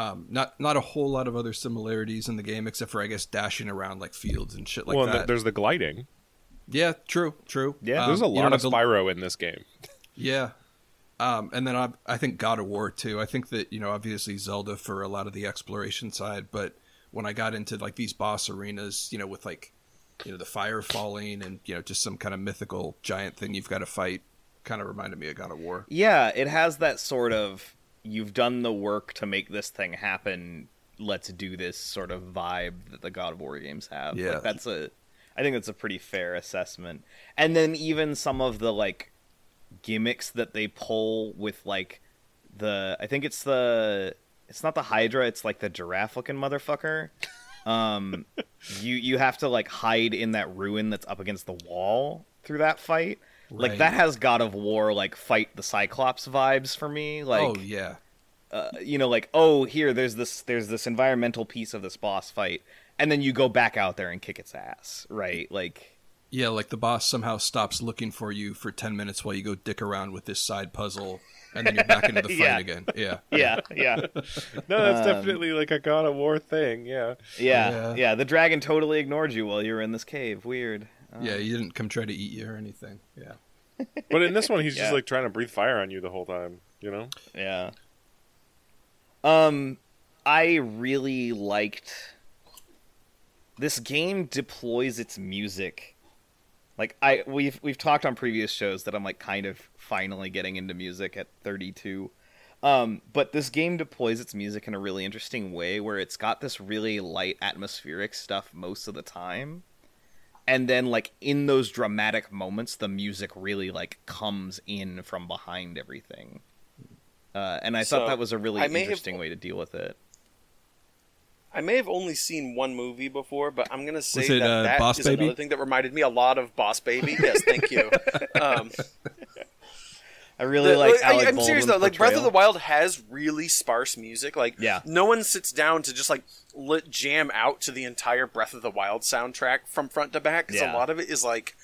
Um, not not a whole lot of other similarities in the game, except for I guess dashing around like fields and shit like well, that. th- there's the gliding. yeah, true, true. Yeah. Um, There's a you know, lot of the- Spyro in this game. Yeah. Um, and then I, I think God of War too. I think that you know obviously Zelda for a lot of the exploration side, but when I got into like these boss arenas, you know, with like you know the fire falling and you know just some kind of mythical giant thing you've got to fight, kind of reminded me of God of War. Yeah, it has that sort of you've done the work to make this thing happen. Let's do this sort of vibe that the God of War games have. Yeah. Like, that's a I think that's a pretty fair assessment. And then even some of the like gimmicks that they pull with like the I think it's the it's not the Hydra, it's like the giraffe looking motherfucker. Um [LAUGHS] you you have to like hide in that ruin that's up against the wall through that fight. Like that has God of War like fight the Cyclops vibes for me. Like oh yeah, uh, you know, like oh here there's this there's this environmental piece of this boss fight, and then you go back out there and kick its ass, right? Like yeah. Like the boss somehow stops looking for you for ten minutes while you go dick around with this side puzzle, and then you're back into the [LAUGHS] fight Yeah. again. Yeah. [LAUGHS] yeah, yeah, No, that's Um, definitely like a God of War thing. Yeah. yeah, Yeah. yeah. The dragon totally ignored you while you were in this cave. Weird. Uh, Yeah, he didn't come try to eat you or anything. Yeah. [LAUGHS] But in this one, he's just like trying to breathe fire on you the whole time. You know. Yeah. Um, I really liked. This game deploys its music. Like I we've we've talked on previous shows that I'm like kind of finally getting into music at 32. Um, but this game deploys its music in a really interesting way where it's got this really light atmospheric stuff most of the time. And then like in those dramatic moments the music really like comes in from behind everything. Uh, and I So, thought that was a really I may have- interesting way to deal with it. I may have only seen one movie before, but I'm gonna say it, that uh, that Boss is Baby? another thing that reminded me a lot of Boss Baby. Yes, thank you. [LAUGHS] Um, I really the- like. I, Alec I'm serious though. Like Breath of the. Wild has really sparse music. Like, Yeah. no one sits down to just like lit jam out to the entire Breath of the Wild soundtrack from front to back because Yeah. a lot of it is like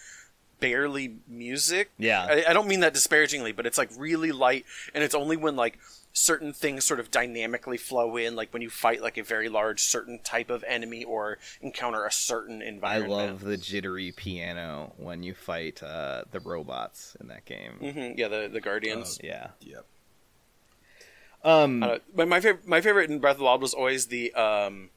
barely music. Yeah. I, I don't mean that disparagingly, but it's like really light, and it's only when like certain things sort of dynamically flow in, like when you fight like a very large certain type of enemy or encounter a certain environment. I love the jittery piano when you fight uh, the robots in that game. hmm yeah, the the Guardians. Yeah. Yep. Um. Uh, but my favorite, my favorite in Breath of the Wild was always the um,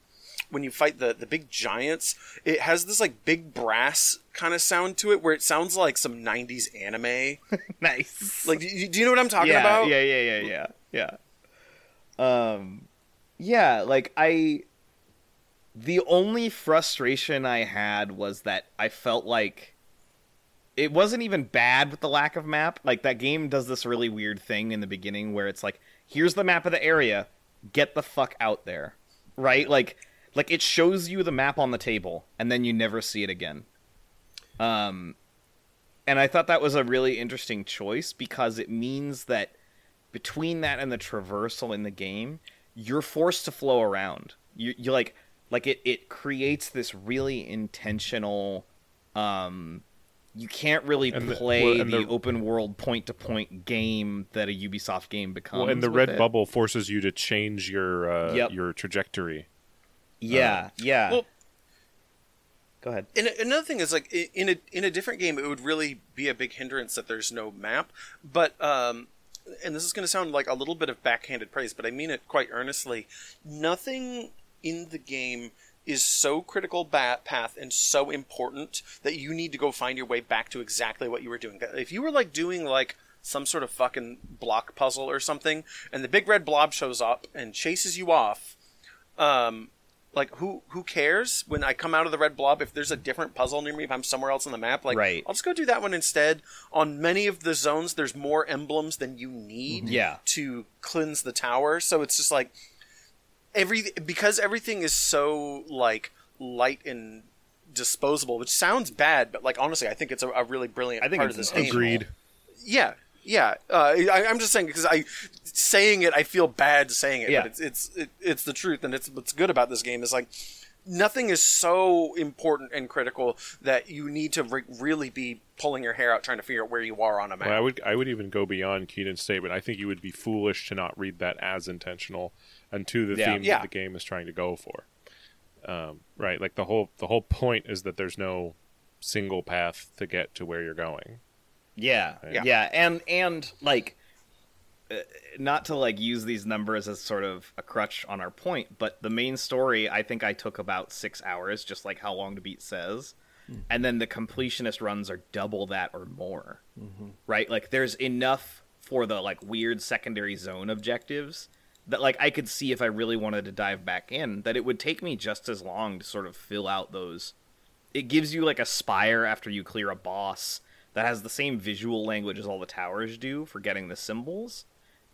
when you fight the the big giants. It has this like big brass kind of sound to it, where it sounds like some '90s anime. [LAUGHS] nice. like, do you, do you know what I'm talking yeah, about? Yeah, yeah, yeah, yeah, yeah. Um, yeah, like I. The only frustration I had was that I felt like it wasn't even bad with the lack of map. Like that game does this really weird thing in the beginning where it's like, here's the map of the area, get the fuck out there. right? Like like it shows you the map on the table and then you never see it again. Um and I thought that was a really interesting choice because it means that between that and the traversal in the game, you're forced to flow around. You you like like it it creates this really intentional um you can't really And the- play well, the, the- open world point to point game that a Ubisoft game becomes. Well, and the with red it. bubble forces you to change your uh, Yep. your trajectory. Yeah, yeah. Well- Go ahead. And another thing is like in a in a different game, it would really be a big hindrance that there's no map. But um, and this is going to sound like a little bit of backhanded praise, but I mean it quite earnestly. Nothing in the game is so critical path and so important that you need to go find your way back to exactly what you were doing. If you were like doing like some sort of fucking block puzzle or something, and the big red blob shows up and chases you off, um, like who who cares when I come out of the red blob if there's a different puzzle near me if I'm somewhere else on the map like Right. I'll just go do that one instead on many of the zones there's more emblems than you need mm-hmm. Yeah. to cleanse the tower so it's just like every because everything is so like light and disposable which sounds bad but like honestly I think it's a, a really brilliant I think part it's of this game Agreed. yeah yeah uh, I, i'm just saying because i saying it i feel bad saying it Yeah. but it's it's it, it's the truth and it's what's good about this game is like nothing is so important and critical that you need to re- really be pulling your hair out trying to figure out where you are on a map Well, I would I would even go beyond Keenan's statement. I think you would be foolish to not read that as intentional and to the Yeah. theme Yeah. that the game is trying to go for. Um, right, like the whole the whole point is that there's no single path to get to where you're going. Yeah, Yeah. yeah, and and like, uh, not to like use these numbers as sort of a crutch on our point, but the main story I think I took about six hours, just like how long to beat says, and then the completionist runs are double that or more. Right, like there's enough for the like weird secondary zone objectives that like I could see if I really wanted to dive back in that it would take me just as long to sort of fill out those it gives you like a spire after you clear a boss that has the same visual language as all the towers do for getting the symbols.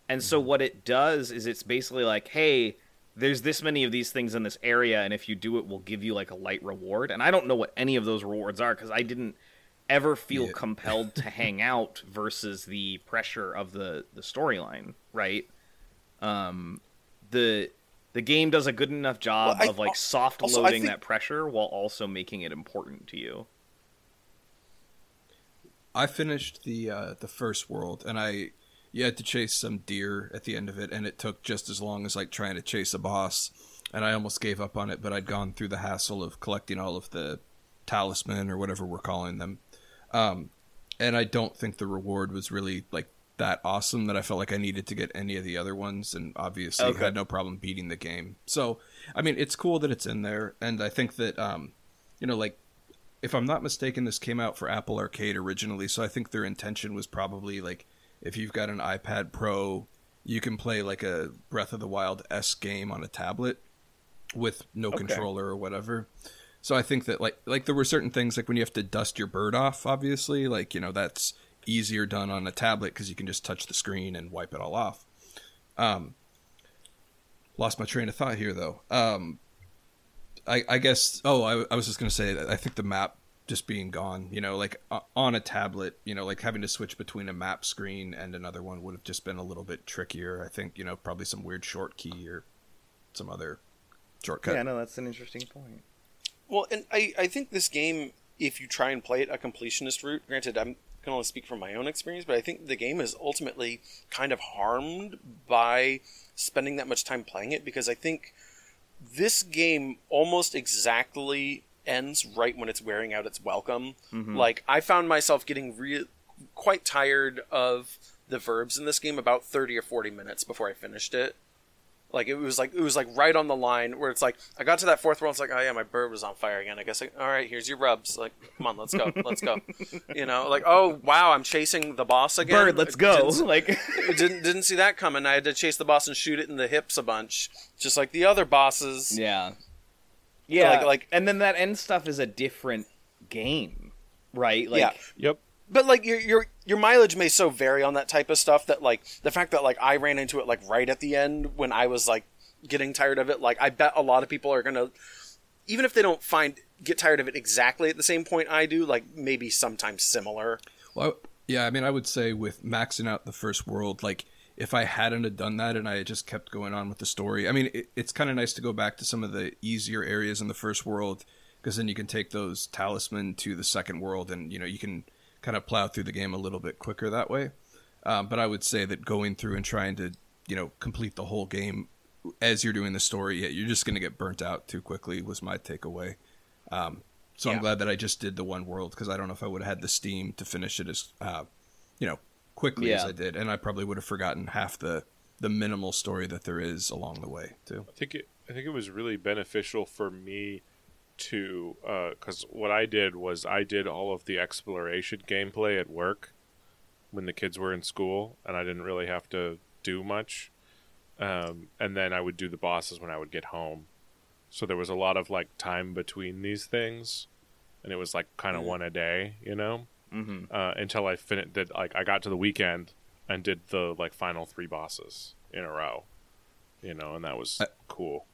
And so what it does is it's basically like, hey, there's this many of these things in this area and if you do it we'll give you like a light reward. And I don't know what any of those rewards are cuz I didn't ever feel Yeah. compelled to [LAUGHS] hang out versus the pressure of the the storyline, right? Um the the game does a good enough job Well, I- of like soft also, loading think- that pressure while also making it important to you. I finished the uh, the first world, and I you had to chase some deer at the end of it, and it took just as long as like trying to chase a boss. And I almost gave up on it, but I'd gone through the hassle of collecting all of the talisman or whatever we're calling them, um, and I don't think the reward was really like that awesome that I felt like I needed to get any of the other ones, and obviously Okay. had no problem beating the game. So I mean, it's cool that it's in there, and I think that um, you know, like if I'm not mistaken, this came out for Apple Arcade originally, so I think their intention was probably like if you've got an iPad Pro, you can play like a Breath of the Wild S game on a tablet with no Okay. controller or whatever. So I think that like like there were certain things like when you have to dust your bird off, obviously, like you know that's easier done on a tablet because you can just touch the screen and wipe it all off. Um, lost my train of thought here though. Um, I, I guess. Oh, I, I was just gonna say I think the map just being gone, you know, like uh, on a tablet, you know, like having to switch between a map screen and another one would have just been a little bit trickier. I think, you know, probably some weird short key or some other shortcut. Yeah, no, that's an interesting point. Well, and I, I think this game, if you try and play it a completionist route, granted, I'm can only speak from my own experience, but I think the game is ultimately kind of harmed by spending that much time playing it because I think this game almost exactly ends right when it's wearing out its welcome. Mm-hmm. Like I found myself getting real quite tired of the verbs in this game about 30 or 40 minutes before I finished it. Like it was like it was like right on the line where it's like I got to that fourth world. It's like oh yeah, my bird was on fire again. I guess like, all right, here's your rubs. Like come on, let's go, let's go. [LAUGHS] You know, like oh wow, I'm chasing the boss again. Bird, let's go. Didn't, [LAUGHS] like didn't didn't see that coming. I had to chase the boss and shoot it in the hips a bunch, just like the other bosses. Yeah. Yeah, Like- like- and then that end stuff is a different game, right? Like, Yeah. Yep. But like your your your mileage may so vary on that type of stuff that like the fact that like I ran into it like right at the end when I was like getting tired of it. Like I bet a lot of people are gonna, even if they don't find get tired of it exactly at the same point I do, like maybe sometimes similar. Well, yeah, I mean, I would say with maxing out the first world, like if I hadn't have done that and I just kept going on with the story, I mean, it, it's kind of nice to go back to some of the easier areas in the first world because then you can take those talisman to the second world and you know you can kind of plow through the game a little bit quicker that way. Um, but I would say that going through and trying to you know complete the whole game as you're doing the story, yeah, you're just going to get burnt out too quickly. Was my takeaway. Um, so I'm glad that I just did the one world because I don't know if I would have had the steam to finish it as uh, you know quickly as I did, and I probably would have forgotten half the the minimal story that there is along the way too. I think it. I think it was really beneficial for me to, because what I did was I did all of the exploration gameplay at work when the kids were in school, and I didn't really have to do much. Um, and then I would do the bosses when I would get home. So there was a lot of like time between these things, and it was like kind of one a day, you know. Mm-hmm. uh, until I finished. Did like I got to the weekend and did the like final three bosses in a row, you know, and that was I- cool.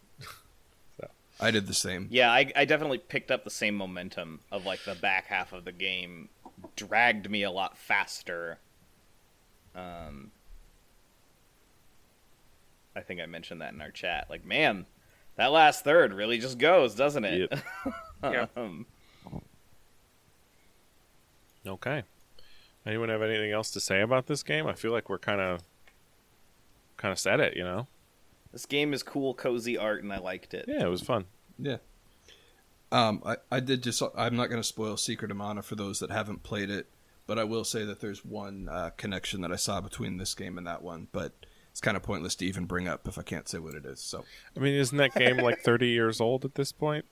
I did the same. Yeah, I, I definitely picked up the same momentum of like the back half of the game dragged me a lot faster. Um, I think I mentioned that in our chat. Like, man, that last third really just goes, doesn't it? [LAUGHS] Yeah. um, Okay. Anyone have anything else to say about this game? I feel like we're kind of kind of said it, you know. This game is cool, cozy art, and I liked it. Yeah, it was fun. Yeah. Um, I, I did just. I'm not going to spoil Secret of Mana for those that haven't played it, but I will say that there's one uh, connection that I saw between this game and that one. But it's kind of pointless to even bring up if I can't say what it is. So I mean, isn't that game like 30 years old at this point?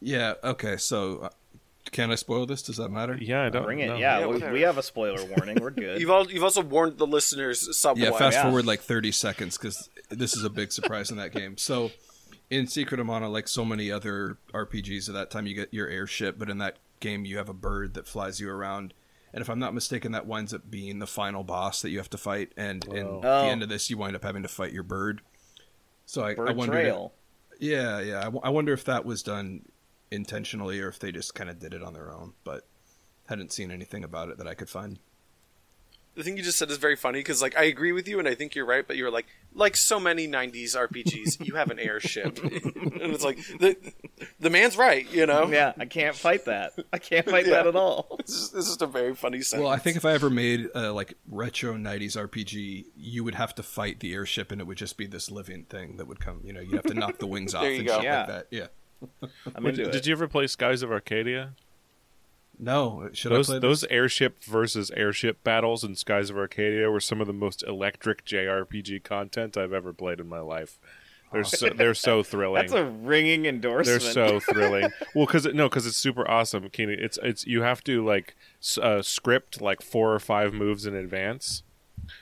yeah, okay. So uh, can I spoil this? Does that matter? Yeah, I don't Bring it. know. Yeah, Yeah, we, we have a spoiler warning. We're good. [LAUGHS] You've all, you've also warned the listeners somewhat. Yeah, fast yeah. forward like 30 seconds because this is a big surprise in that game. So, in Secret of Mana, like so many other RPGs of that time, you get your airship, but in that game, you have a bird that flies you around. And if I'm not mistaken, that winds up being the final boss that you have to fight. And in Whoa. the Oh. end of this, you wind up having to fight your bird. So I, I Bird wondered. Trail. Yeah, yeah. I, w- I wonder if that was done intentionally or if they just kind of did it on their own. But hadn't seen anything about it that I could find. the thing you just said is very funny because like I agree with you and I think you're right, but you're like like so many '90s RPGs, you have an airship, [LAUGHS] and it's like the the man's right, you know. Yeah, I can't fight that. I can't fight Yeah. that at all. [LAUGHS] This is, this is a very funny sentence. Well, I think if I ever made a like retro '90s RPG, you would have to fight the airship, and it would just be this living thing that would come. You know, you'd have to knock the wings [LAUGHS] off There you and go. shit Yeah. like that. Yeah. I'm into did it. you ever play Skies of Arcadia? No, should those I play those this? airship versus airship battles in Skies of Arcadia were some of the most electric JRPG content I've ever played in my life. They're so, they're so [LAUGHS] thrilling. That's a ringing endorsement. They're so [LAUGHS] thrilling. well, because no, because it's super awesome, Keenan. It's it's you have to like uh, script like four or five moves in advance,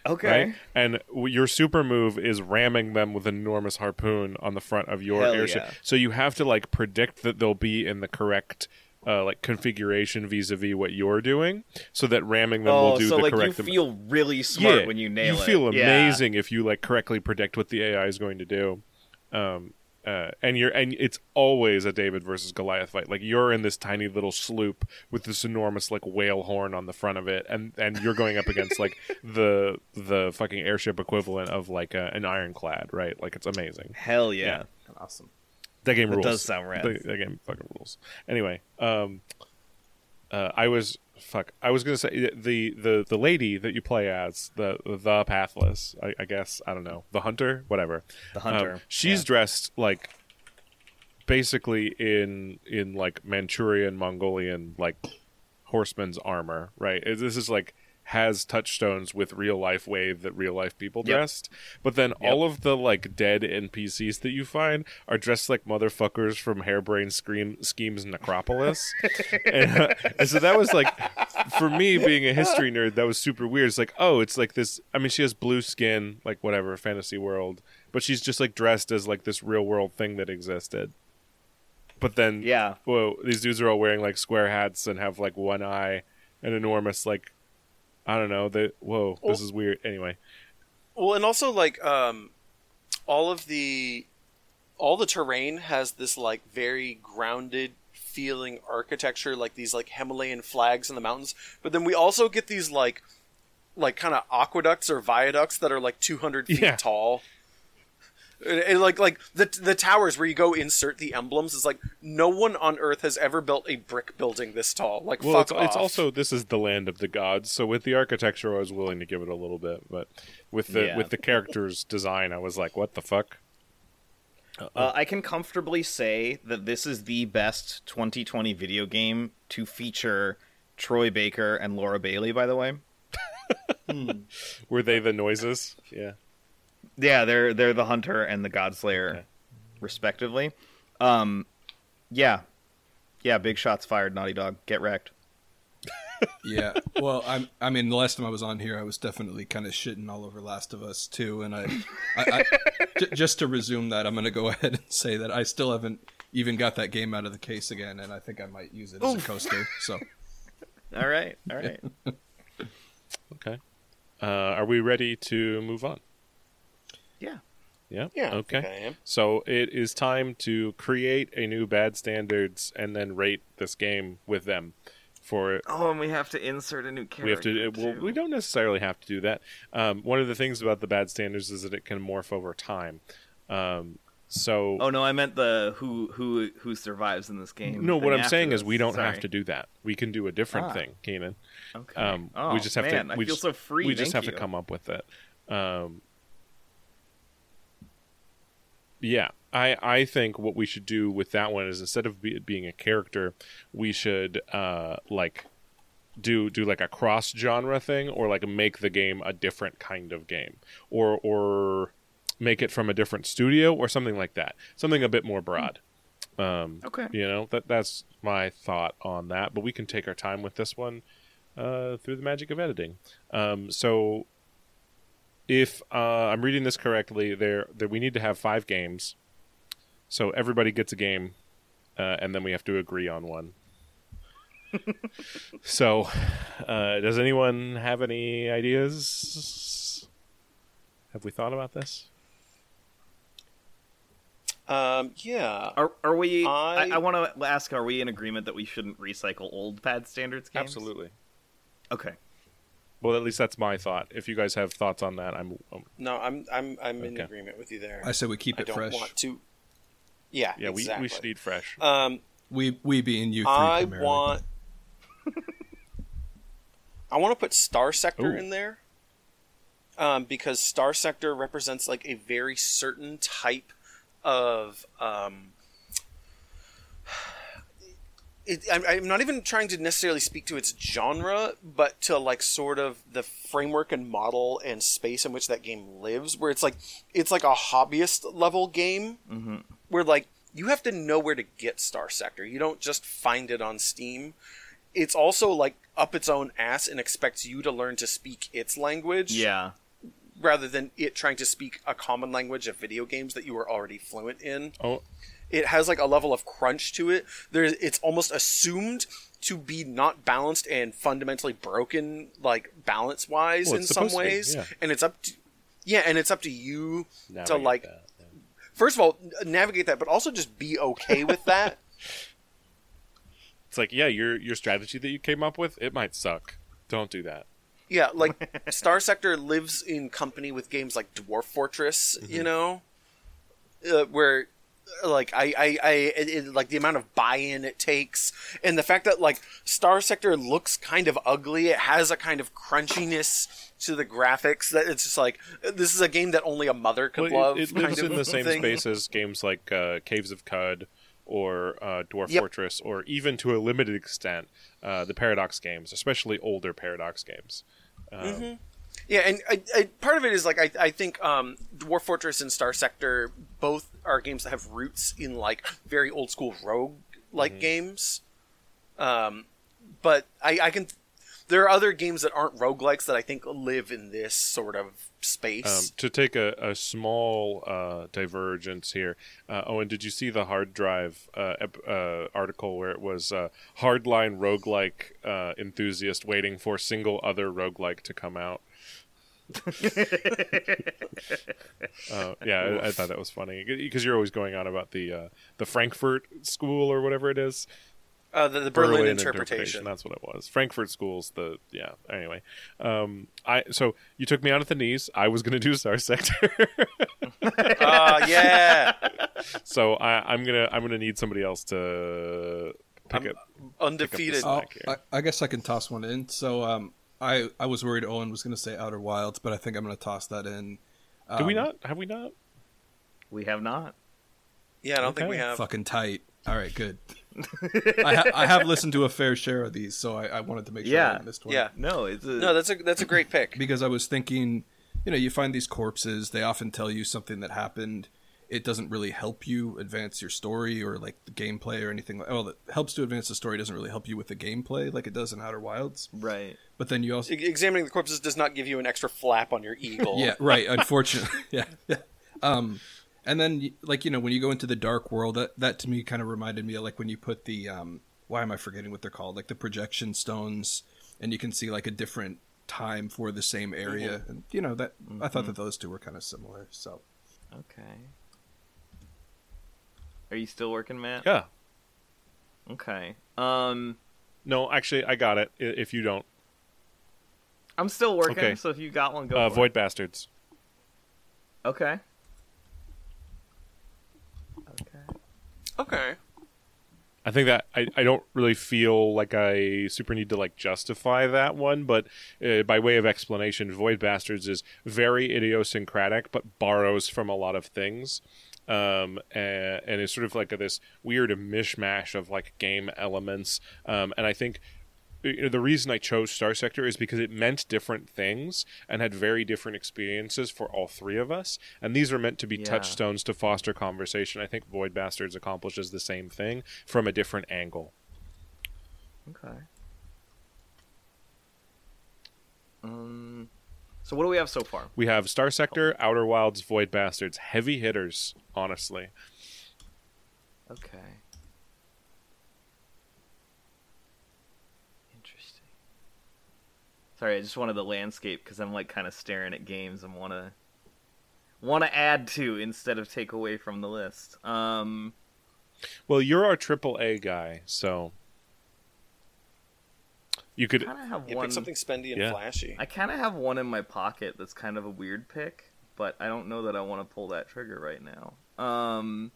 okay. right? And w- your super move is ramming them with an enormous harpoon on the front of your Hell airship. yeah. So you have to like predict that they'll be in the correct. Uh, like configuration vis-a-vis what you're doing, so that ramming them Oh, will do so the like you correct. am- feel really smart Yeah, when you nail you it. feel Yeah. amazing if you like correctly predict what the AI is going to do. Um, uh, and you're and it's always a David versus Goliath fight. Like you're in this tiny little sloop with this enormous like whale horn on the front of it, and and you're going up against like [LAUGHS] the the fucking airship equivalent of like a, an ironclad, right? Like it's amazing. Hell yeah. Yeah. awesome. That game That rules. does sound rad. The- That game fucking rules. Anyway, um, uh, I was fuck. I was gonna say the the the lady that you play as the the pathless. I, I guess I don't know the hunter, whatever. The hunter, Um, she's yeah. dressed like basically in in like Manchurian Mongolian like horseman's armor, right? This is like has touchstones with real life way that real life people Yep. dressed. But then all of the like dead NPCs that you find are dressed like motherfuckers from Hairbrain Scream Schemes Necropolis. [LAUGHS] and, uh, and so that was like for me being a history nerd, that was super weird. It's like, oh, it's like this I mean she has blue skin, like whatever, fantasy world, but she's just like dressed as like this real world thing that existed. But then Yeah. whoa, these dudes are all wearing like square hats and have like one eye and enormous like I don't know, they whoa, this is weird. Anyway. Well, and also like um, all of the all the terrain has this like very grounded feeling architecture, like these like Himalayan flags in the mountains. But then we also get these like like kind of aqueducts or viaducts that are like 200 feet Yeah. tall. And, and, like like the the towers where you go insert the emblems is like no one on Earth has ever built a brick building this tall. Like Well, fuck it's, off. it's also this is the land of the gods, so with the architecture, I was willing to give it a little bit, but with the Yeah. with the characters' design, I was like, "What the fuck?" Uh, I can comfortably say that this is the best 2020 video game to feature Troy Baker and Laura Bailey. By the way, [LAUGHS] Were they the noises? Yeah. Yeah, they're they're the hunter and the Godslayer, Okay. respectively. Um, yeah, yeah, big shots fired. Naughty Dog, get wrecked. [LAUGHS] Yeah. Well, I'm. I mean, the last time I was on here, I was definitely kind of shitting all over Last of Us too, and I, I, I [LAUGHS] j- just to resume that, I'm going to go [LAUGHS] ahead and say that I still haven't even got that game out of the case again, and I think I might use it as a coaster. So All right, all right. Okay. Uh, are we ready to move on? Yeah. Yeah. yeah, Okay. I. So it is time to create a new bad standards and then rate this game with them. For Oh, and we have to insert a new character. we have to. Well, we don't necessarily have to do that. Um, one of the things about the bad standards is that it can morph over time. Um, so Oh no, I meant the who who who survives in this game. no, what I'm saying is we don't Sorry. have to do that. We can do a different Ah. thing, Keenan. Okay. Um, oh, we just have man, to. I We feel just, so free. We just have you. to come up with it. Um, yeah, I I think what we should do with that one is instead of be, being a character, we should uh like do do like a cross genre thing or like make the game a different kind of game or or make it from a different studio or something like that something a bit more broad. Um Okay. you know that that's my thought on that but we can take our time with this one uh through the magic of editing. Um so if uh i'm reading this correctly there there we need to have five games so everybody gets a game uh, and then we have to agree on one [LAUGHS] so, uh, does anyone have any ideas? Have we thought about this? Um, yeah. Are are we? I, I- I want to ask: Are we in agreement that we shouldn't recycle old bad standards games? Absolutely. Okay. Well, at least that's my thought. If you guys have thoughts on that, I'm. um No, I'm I'm I'm in agreement with you there. I say we keep I it don't fresh. want to. Yeah, yeah, we, exactly. we should eat fresh. Um, We we being you three I primarily. want. I want to put Star Sector Ooh. in there, um, because Star Sector represents like a very certain type of. Um, it, I'm, I'm not even trying to necessarily speak to its genre, but to like sort of the framework and model and space in which that game lives. Where it's like it's like a hobbyist level game Mm-hmm. where like you have to know where to get Star Sector. You don't just find it on Steam. It's also like up its own ass and expects you to learn to speak its language Yeah. rather than it trying to speak a common language of video games that you are already fluent in. oh, It has like a level of crunch to it. There it's almost assumed to be not balanced and fundamentally broken like balance wise Well, in some to be, ways. yeah. And it's up to yeah, and it's up to you to like that, yeah. first of all navigate that but also just be okay with [LAUGHS] that. It's like, yeah, your your strategy that you came up with, it might suck. Don't do that. Yeah, like [LAUGHS] Star Sector lives in company with games like Dwarf Fortress, you know, uh, where like I I, I it, it- like the amount of buy-in it takes, and the fact that like Star Sector looks kind of ugly. It has a kind of crunchiness to the graphics that it's just like this is a game that only a mother could Well, love. it, it lives in the same thing. space as games like uh, Caves of Qud or uh, Dwarf Yep. Fortress, or even to a limited extent, uh, the Paradox games, especially older Paradox games. Um, Yeah, and I, I, part of it is like I, I think um, Dwarf Fortress and Star Sector both are games that have roots in like very old school rogue like games. Um, but I, I can. There are other games that aren't roguelikes that I think live in this sort of Um, space. to take a, a small uh, divergence here, uh, Owen, did you see the hard drive uh, ep- uh, article where it was uh, hardline roguelike uh, enthusiast waiting for single other roguelike to come out? [LAUGHS] Uh, yeah, I, I thought that was funny because you're always going on about the uh, the Frankfurt School or whatever it is. Uh, the, the Berlin, interpretation. That's what it was. Frankfurt School's the yeah. Anyway, um, I so you took me out at the knees. I was going to do [LAUGHS] Star Sector. Ah, yeah. [LAUGHS] so I, I'm gonna I'm gonna need somebody else to pick I'm it. Undefeated. Oh, Oh, here. I, I guess I can toss one in. So um, I I was worried Owen was going to say Outer Wilds, but I think I'm going to toss that in. Do we Um, not? Have we not? We have not. Yeah, I don't think we have. Fucking tight. All right, good. [LAUGHS] I, ha- I have listened to a fair share of these, so I, I wanted to make sure I Yeah. hadn't missed one. Yeah. No, it's a, No, that's a that's a great pick. because I was thinking, you know, you find these corpses, they often tell you something that happened. It doesn't really help you advance your story or like the gameplay or anything. Well, it helps to advance the story. Doesn't really help you with the gameplay like it does in Outer Wilds. right. But then you also, E- Examining the corpses does not give you an extra flap on your eagle. yeah, [LAUGHS] right. Unfortunately, [LAUGHS] yeah, yeah. Um, and then like you know when you go into the dark world, that that to me kind of reminded me of like when you put the um, why am I forgetting what they're called? Like the projection stones, and you can see like a different time for the same area, and you know that I thought that those two were kind of similar. So Okay. Are you still working, Matt? Yeah. Okay. Um, No, actually, I got it. i- If you don't, I'm still working. Okay. So if you got one, go uh, for Void Bastards. it. Okay. Okay. Okay. I think that I, I don't really feel like I super need to like justify that one, but uh, by way of explanation, Void Bastards is very idiosyncratic, but borrows from a lot of things, um, and, and is sort of like a, this weird mishmash of like game elements. Um, and I think you know, the reason I chose Star Sector is because it meant different things and had very different experiences for all three of us. And these are meant to be Yeah. touchstones to foster conversation. I think Void Bastards accomplishes the same thing from a different angle. Okay. Um. So what do we have so far? We have Star Sector, Outer Wilds, Void Bastards, heavy hitters, honestly. Okay. Interesting. Sorry, I just wanted the landscape because I'm like kind of staring at games and want to want to add to instead of take away from the list. Um. Well, you're our triple A guy, so you could. kind of have Yeah, one. pick something spendy and Yeah. flashy. I kind of have one in my pocket that's kind of a weird pick, but I don't know that I want to pull that trigger right now. Um,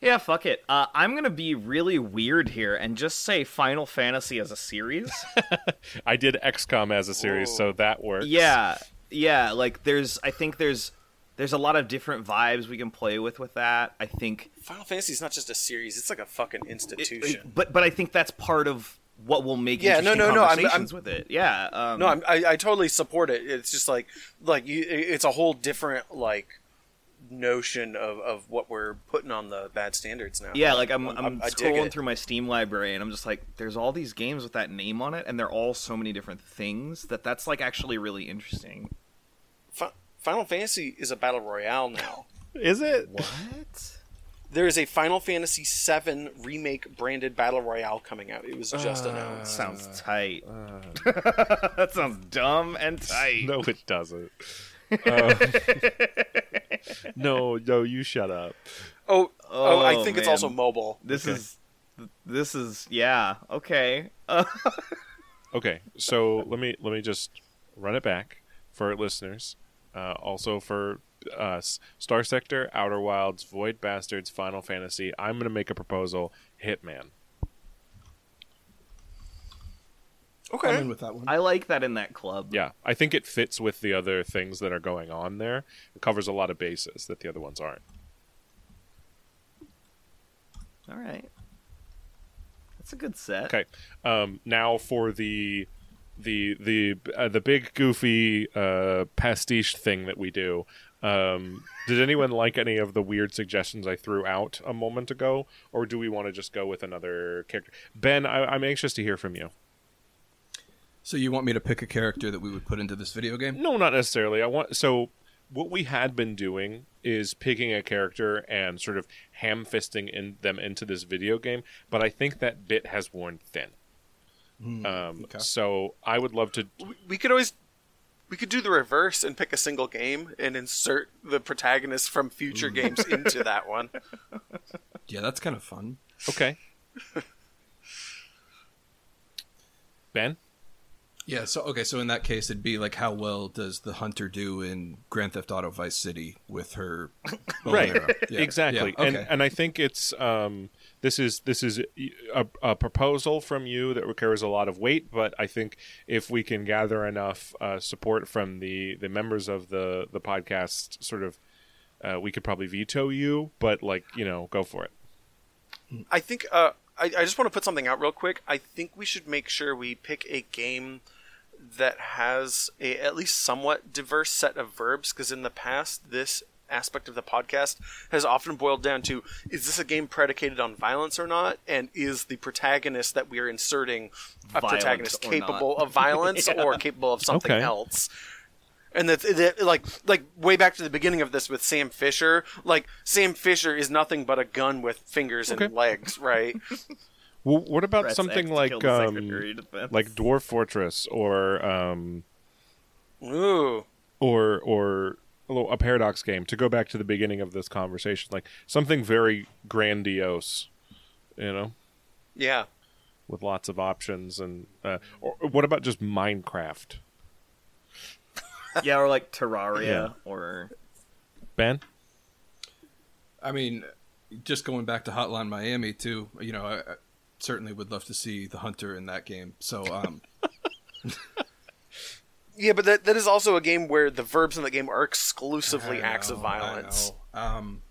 yeah, fuck it. Uh, I'm gonna be really weird here and just say Final Fantasy as a series. [LAUGHS] I did XCOM as a series, Whoa. so that works. yeah, yeah. Like there's, I think there's, there's a lot of different vibes we can play with with that. I think Final Fantasy is not just a series; it's like a fucking it- institution. it- but but I think that's part of what will make Yeah, no, interesting no, no, I'm- I'm- with it. Yeah. Um, no, I'm, I I totally support it. It's just like like you, it's a whole different like notion of, of what we're putting on the bad standards now. Yeah, like I'm, I'm, I dig scrolling through my Steam library and I'm just like, there's all these games with that name on it, and they're all so many different things that that's like actually really interesting. Final Fantasy is a battle royale now. Is it? What? There is a Final Fantasy VII remake branded battle royale coming out. It was just announced. Sounds tight. [LAUGHS] that sounds dumb and tight. No, it doesn't. [LAUGHS] Um, no, no, you shut up. Oh, oh, I Oh, think it's also mobile. This Okay. is, this is, yeah, okay. Uh, [LAUGHS] Okay, so let me let me just run it back for our listeners. Uh, also for us, Star Sector, Outer Wilds, Void Bastards, Final Fantasy. I'm going to make a proposal. Hitman. Okay. I'm Okay. in with that one. I like that in that club. Yeah, I think it fits with the other things that are going on there. It covers a lot of bases that the other ones aren't. All right. That's a good set. Okay. Um, now for the the the uh, the big goofy uh, pastiche thing that we do. Um, did anyone like any of the weird suggestions I threw out a moment ago, or do we want to just go with another character? Ben, I, I'm anxious to hear from you. So you want me to pick a character that we would put into this video game? No, not necessarily. I want so what we had been doing is picking a character and sort of ham fisting in them into this video game, but I think that bit has worn thin. Um, okay. So I would love to. We- We could always We could do the reverse and pick a single game and insert the protagonist from future games into [LAUGHS] that one. Yeah, that's kind of fun. Okay. [LAUGHS] ben? Yeah, so okay, so in that case, it'd be like how well does the hunter do in Grand Theft Auto Vice City with her [LAUGHS] right? Yeah, exactly yeah, and okay. and i think it's um this is this is a, a proposal from you that carries a lot of weight but i think if we can gather enough uh, support from the the members of the the podcast sort of uh, we could probably veto you but like you know go for it I think uh, I, I just want to put something out real quick. I think we should make sure we pick a game that has a at least somewhat diverse set of verbs because in the past this aspect of the podcast has often boiled down to is this a game predicated on violence or not and is the protagonist that we are inserting a Violent protagonist capable not. of violence [LAUGHS] Yeah. or capable of something Okay. else and that's that, like like way back to the beginning of this with Sam Fisher. Like Sam Fisher is nothing but a gun with fingers Okay. and legs, right? [LAUGHS] well what about Press something X like um Secretary of Defense. like dwarf fortress or um Ooh, or or a, little, a paradox game to go back to the beginning of this conversation like something very grandiose you know yeah. with lots of options and uh, or, or what about just minecraft [LAUGHS] yeah, or like Terraria, Yeah. or ben I mean, just going back to Hotline Miami too. You know, I, I certainly would love to see the hunter in that game. So, um, [LAUGHS] Yeah, but that that is also a game where the verbs in the game are exclusively I acts of know, I violence. know. Um,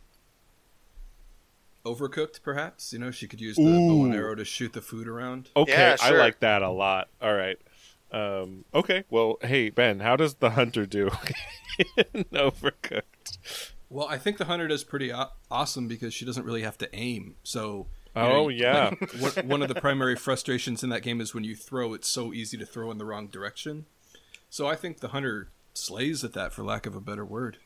overcooked, perhaps. You know, she could use the bow and arrow to shoot the food around. okay Yeah, i like that a lot all right um, okay well hey ben how does the hunter do [LAUGHS] in overcooked Well, I think the hunter does pretty aw- awesome because she doesn't really have to aim. So, you Oh, yeah. like, [LAUGHS] one, one of the primary frustrations in that game is when you throw, it's so easy to throw in the wrong direction. So, I think the hunter slays at that, for lack of a better word.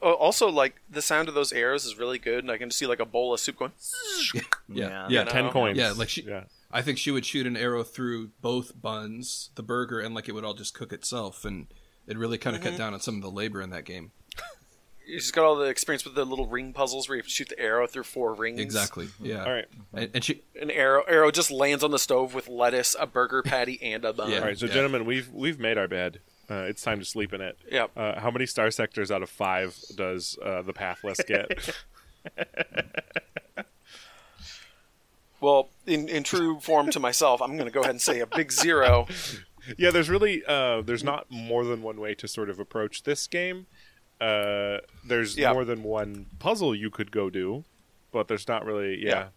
Oh, also, like the sound of those arrows is really good, and I can just see like a bowl of soup going. [LAUGHS] Yeah, Yeah. yeah, You 10 coins Yeah, like she- yeah I think she would shoot an arrow through both buns, the burger, and like it would all just cook itself, and it really kind of cut mm-hmm. down on some of the labor in that game. You just got all the experience with the little ring puzzles where you have to shoot the arrow through four rings. Exactly. Yeah. all right And, and she, An arrow arrow just lands on the stove with lettuce, a burger patty, and a bun. Yeah. all right so Yeah. gentlemen we've we've made our bed uh, it's time to sleep in it Yep. uh, how many star sectors out of five does uh, the pathless get [LAUGHS] Well, in, in true form to myself, I'm going to go ahead and say a big zero. [LAUGHS] yeah there's really uh, there's not more than one way to sort of approach this game uh, there's Yeah. more than one puzzle you could go do but there's not really yeah,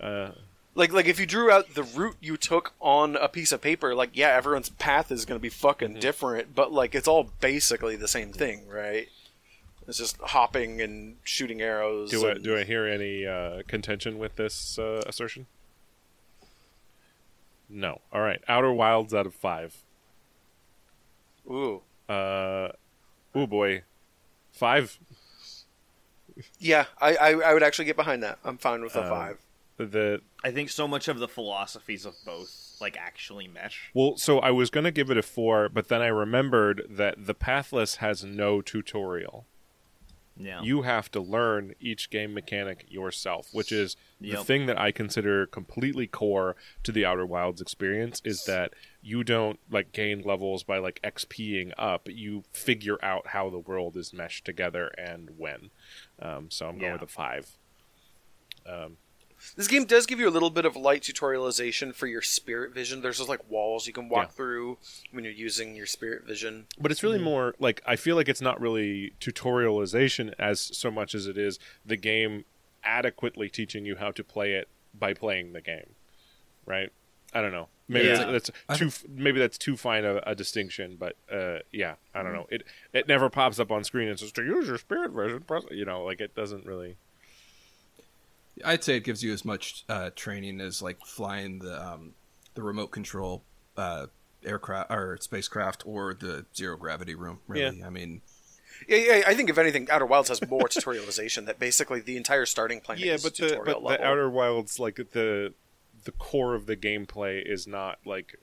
Uh, Like like if you drew out the route you took on a piece of paper, like yeah, everyone's path is going to be fucking Mm-hmm. different, but like it's all basically the same thing, right? It's just hopping and shooting arrows. do I, and- do I hear any uh, contention with this uh, assertion no all right outer wilds out of five Ooh, uh, oh boy five yeah, I, I I would actually get behind that. I'm fine with a Um, five. the I think so much of the philosophies of both like actually mesh. Well, so I was going to give it a four, but then I remembered that the Pathless has no tutorial. Yeah. You have to learn each game mechanic yourself, which is the thing that I consider completely core to the Outer Wilds experience is that you don't like gain levels by like XPing up. You figure out how the world is meshed together and when. Um, so I'm going Yeah. with a five. This game does give you a little bit of light tutorialization for your spirit vision. There's just like walls you can walk Yeah. through when you're using your spirit vision. But it's really more like I feel like it's not really tutorialization as so much as it is the game adequately teaching you how to play it by playing the game, right? I don't know. Maybe Yeah. that's, that's too. Maybe that's too fine a, a distinction, but uh, yeah, I don't know. It it never pops up on screen and says to use your spirit version, Press, you know, like it doesn't really. I'd say it gives you as much uh, training as like flying the um, the remote control uh, aircraft or spacecraft or the zero gravity room. Really, I mean, Yeah, yeah, I think if anything, Outer Wilds has more [LAUGHS] tutorialization. That basically the entire starting planet Yeah, is but the tutorial but level. the Outer Wilds like the the core of the gameplay is not like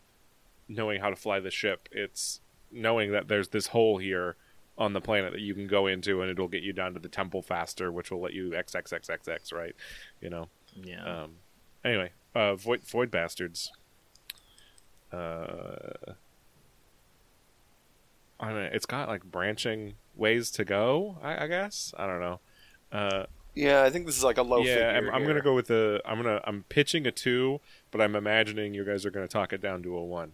knowing how to fly the ship. It's knowing that there's this hole here on the planet that you can go into and it'll get you down to the temple faster, which will let you XXXXX, right? You know. Yeah. Um, anyway, uh, Void Void Bastards. Uh, I mean, it's got like branching ways to go. I, I guess I don't know. Uh, Yeah, I think this is like a low yeah, figure. I'm, I'm gonna go with the. I'm gonna. I'm pitching a two, but I'm imagining you guys are gonna talk it down to a one.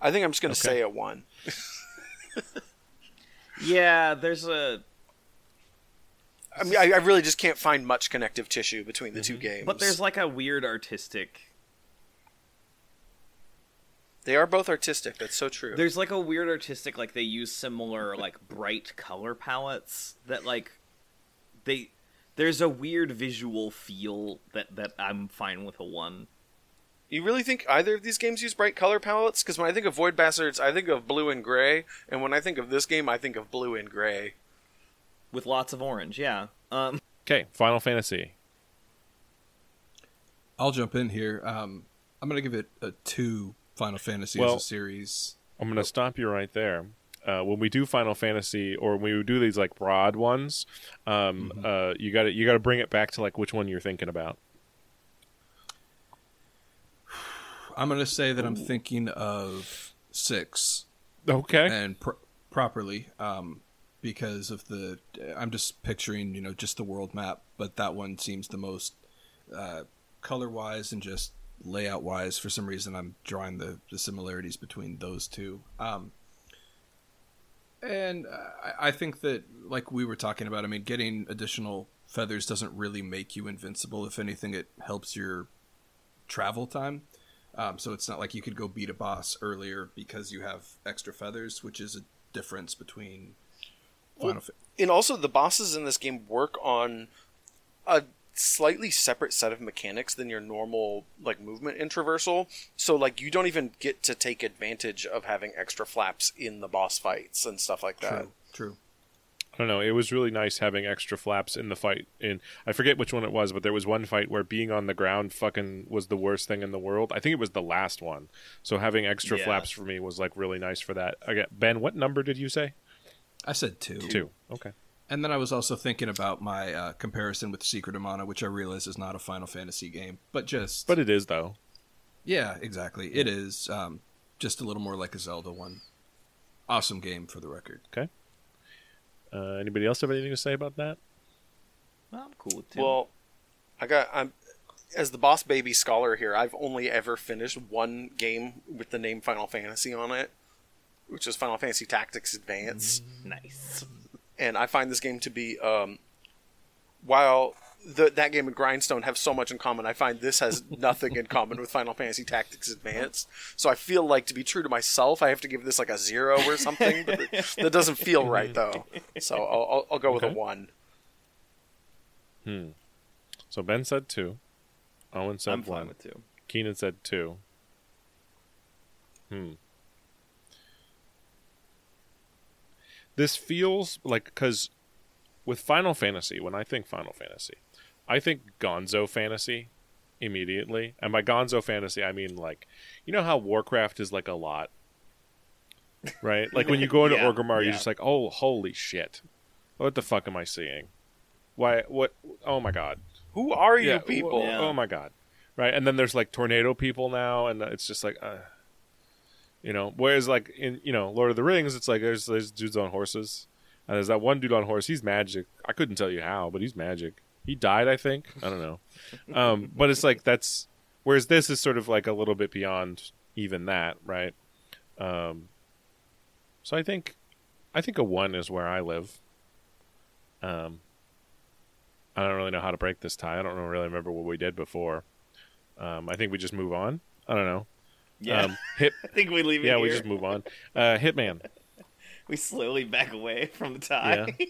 I think I'm just gonna Okay. say a one. [LAUGHS] yeah, there's a I mean, I, I really just can't find much connective tissue between the two Mm-hmm. games. but there's like a weird artistic they are both artistic. That's so true. There's like a weird artistic like they use similar like bright color palettes that like they there's a weird visual feel that that I'm fine with a 1. You really think either of these games use bright color palettes? Because when I think of Void Bastards, I think of blue and gray, and when I think of this game, I think of blue and gray. with lots of orange. Yeah. Um Okay, Final Fantasy. I'll jump in here. Um, I'm gonna give it a two. Final Fantasy Well- as a series. I'm gonna stop you right there. Uh, when we do Final Fantasy, or when we do these like broad ones, um, uh, you got to you got to bring it back to like which one you're thinking about. [SIGHS] I'm gonna say that I'm thinking of six Okay. and pr- properly um, because of the. I'm just picturing you know just the world map, but that one seems the most uh, color wise and just layout wise. For some reason, I'm drawing the the similarities between those two. Um, and I, think that, like we were talking about, I mean, getting additional feathers doesn't really make you invincible. If anything, it helps your travel time. Um, so it's not like you could go beat a boss earlier because you have extra feathers, which is a difference between Final Fa- And also, the bosses in this game work on a slightly separate set of mechanics than your normal like movement in traversal. So, like, you don't even get to take advantage of having extra flaps in the boss fights and stuff like that. True, true. I don't know. It was really nice having extra flaps in the fight. In I forget which one it was, but there was one fight where being on the ground fucking was the worst thing in the world. I think it was the last one. So having extra Yeah. flaps for me was like really nice for that. Again, Ben, what number did you say? I said two. Two. Okay. And then I was also thinking about my uh, comparison with Secret of Mana, which I realize is not a Final Fantasy game, but just But it is though. yeah, exactly. It is um, just a little more like a Zelda one. Awesome game for the record. Okay. Uh, anybody else have anything to say about that? I'm cool with 2. Well, I got I'm as the boss baby scholar here. I've only ever finished one game with the name Final Fantasy on it, which is Final Fantasy Tactics Advance. nice. And I find this game to be um, while the, that game and Grindstone have so much in common, I find this has [LAUGHS] nothing in common with Final Fantasy Tactics Advanced. So I feel like to be true to myself, I have to give this like a zero or something. But it- [LAUGHS] that doesn't feel right though. So I'll, I'll, I'll go with a one. Hmm. So Ben said two. Owen said I'm fine with 2. Keenan said two. Hmm. This feels like because with Final Fantasy, when I think Final Fantasy, I think Gonzo Fantasy immediately, and by Gonzo Fantasy I mean like, you know how Warcraft is like a lot, right? Like when you go into [LAUGHS] Yeah, Orgrimmar, yeah. you're just like, oh, holy shit, what the fuck am I seeing? Why? What? Oh my god! Who are you yeah, people? wh- Oh my god! Right, and then there's like tornado people now, and it's just like, uh, you know. Whereas like in you know Lord of the Rings, it's like there's there's dudes on horses, and there's that one dude on horse. He's magic. I couldn't tell you how, but he's magic. He died, I think. I don't know. Um, [LAUGHS] but it's like that's whereas this is sort of like a little bit beyond even that, right? Um, so I think I think a one is where I live. Um, I don't really know how to break this tie. I don't really remember what we did before. Um, I think we just move on. I don't know. Yeah. Um, hit. [LAUGHS] I think we leave it Yeah, here. we just move on. Uh, Hitman. [LAUGHS] We slowly back away from the tie. [LAUGHS]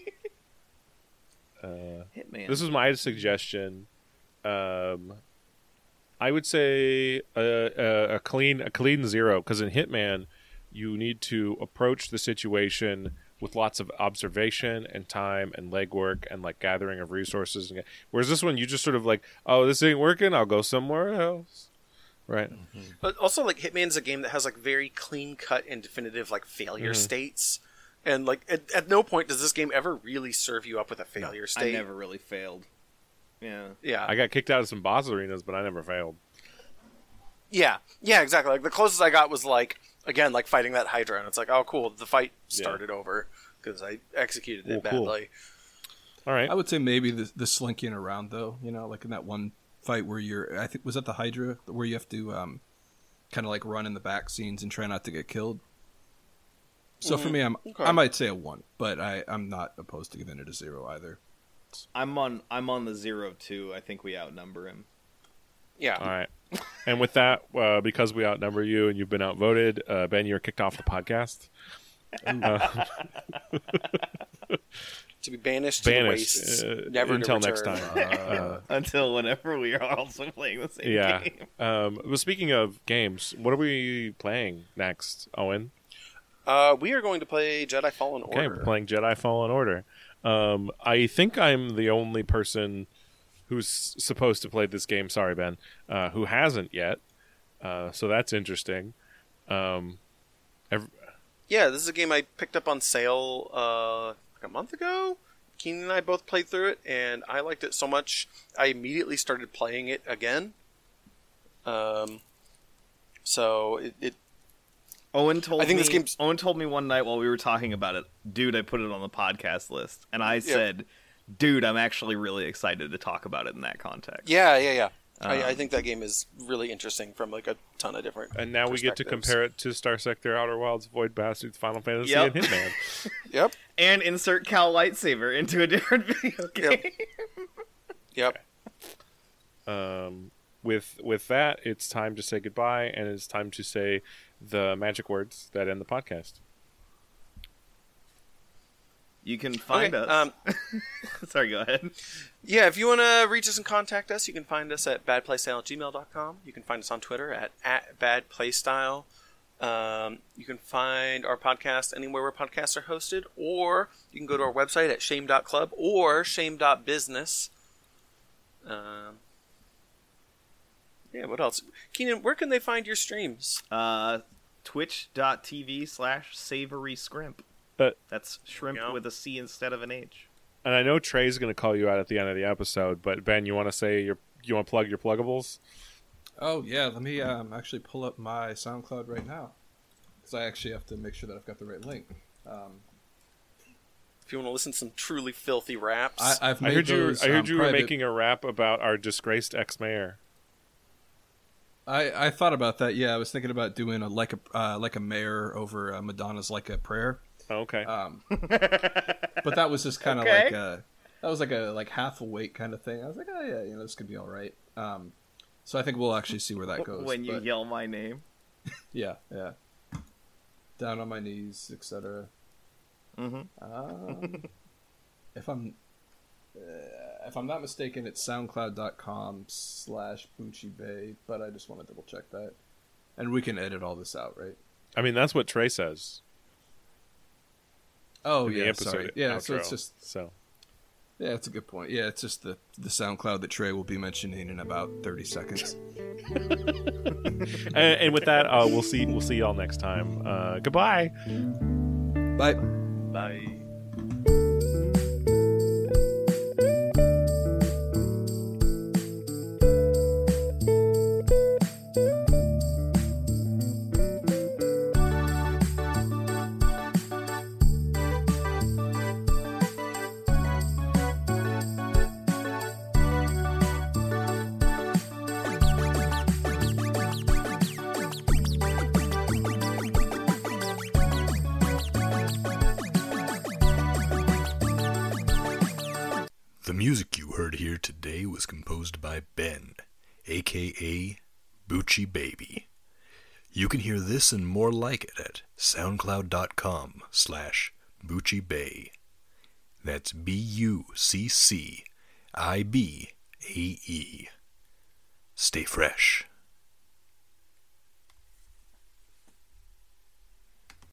Uh, Hitman. this is my suggestion. Um, I would say a, a, a clean a clean zero because in Hitman, you need to approach the situation with lots of observation and time and legwork and like gathering of resources. And, whereas this one, you just sort of like, oh, this ain't working. I'll go somewhere else. Right. But also, like Hitman's a game that has like very clean cut and definitive like failure Mm-hmm. states, and like at, at no point does this game ever really serve you up with a failure I state. never really failed. Yeah. Yeah, I got kicked out of some boss arenas, but I never failed. yeah, yeah, exactly. Like the closest I got was like again like fighting that Hydra, and it's like, oh, cool, the fight started over because I executed it Cool, cool. badly. All right. I would say maybe the the slinking around though. You know, like in that one fight where you're, I think was that the Hydra where you have to um, kind of like run in the back scenes and try not to get killed. So for me, I'm Okay. I might say a one, but I I'm not opposed to giving it a zero either. I'm on I'm on the zero two. I think we outnumber him. Yeah, All right. And with that, uh, because we outnumber you and you've been outvoted, uh, Ben, you're kicked off the podcast. [LAUGHS] Uh, [LAUGHS] to be banished, to the banished wastes, uh, never to until next time. [LAUGHS] Uh, [LAUGHS] Until whenever we are also playing the same yeah. game. Um, well, speaking of games, what are we playing next, Owen? Uh, we are going to play Jedi Fallen Okay, Order. we're playing Jedi Fallen Order. Um, I think I'm the only person who's supposed to play this game. Sorry, Ben, uh, who hasn't yet. Uh, so that's interesting. Um, ev- Yeah, this is a game I picked up on sale uh, like a month ago. Keenan and I both played through it, and I liked it so much I immediately started playing it again. Um, so it, it Owen told I think me, this game's- Owen told me one night while we were talking about it, dude, I put it on the podcast list, and I said, dude, I'm actually really excited to talk about it in that context. yeah, yeah, yeah. I, I Um, think that game is really interesting from like a ton of different. and now we get to compare it to Star Sector, Outer Wilds, Void Bastards, Final Fantasy, Yep. and Hitman. [LAUGHS] Yep, And insert Cal lightsaber into a different [LAUGHS] video game. yep. um, with with that, it's time to say goodbye, and it's time to say the magic words that end the podcast. You can find Okay, us. um, [LAUGHS] Sorry, go ahead. Yeah, if you want to reach us and contact us, you can find us at badplaystyle at gmail.com. You can find us on Twitter at, at badplaystyle. Um, you can find our podcast anywhere where podcasts are hosted, or you can go to our website at shame.club or shame.business. Um, yeah, what else? Keenan, where can they find your streams? Uh, Twitch.tv slash savory scrimp. Uh, That's shrimp with a C instead of an H. And I know Trey's going to call you out at the end of the episode, but Ben, you want to say your you want to plug your pluggables? Oh yeah, let me um, actually pull up my SoundCloud right now because I actually have to make sure that I've got the right link. Um, If you want to listen to some truly filthy raps. I, I've made I heard you. those, I heard um, you were private- making a rap about our disgraced ex-mayor. I, I thought about that. Yeah, I was thinking about doing a like a uh, like a mayor over uh, Madonna's like a prayer. Oh, okay. Um, [LAUGHS] but that was just kind of Okay. like a that was like a like half awake kind of thing. I was like, oh yeah, you know, this could be all right. Um, so I think we'll actually see where that [LAUGHS] goes. when you but- yell my name. [LAUGHS] yeah, yeah, down on my knees, etc. Mhm. Um, if I'm uh, if I'm not mistaken, it's SoundCloud.com slash Bay, but I just want to double check that, and we can edit all this out, right? I mean, that's what Trey says. Oh in the yeah, episode sorry. Yeah, so it's just so. yeah, it's a good point. Yeah, it's just the the SoundCloud that Trey will be mentioning in about thirty seconds. [LAUGHS] And, and with that, uh, we'll see. We'll see y'all next time. Uh, goodbye. Bye. Bye. Baby. You can hear this and more like it at soundcloud.com slash Bucci Bae. That's B-U-C-C-I-B-A-E. Stay fresh.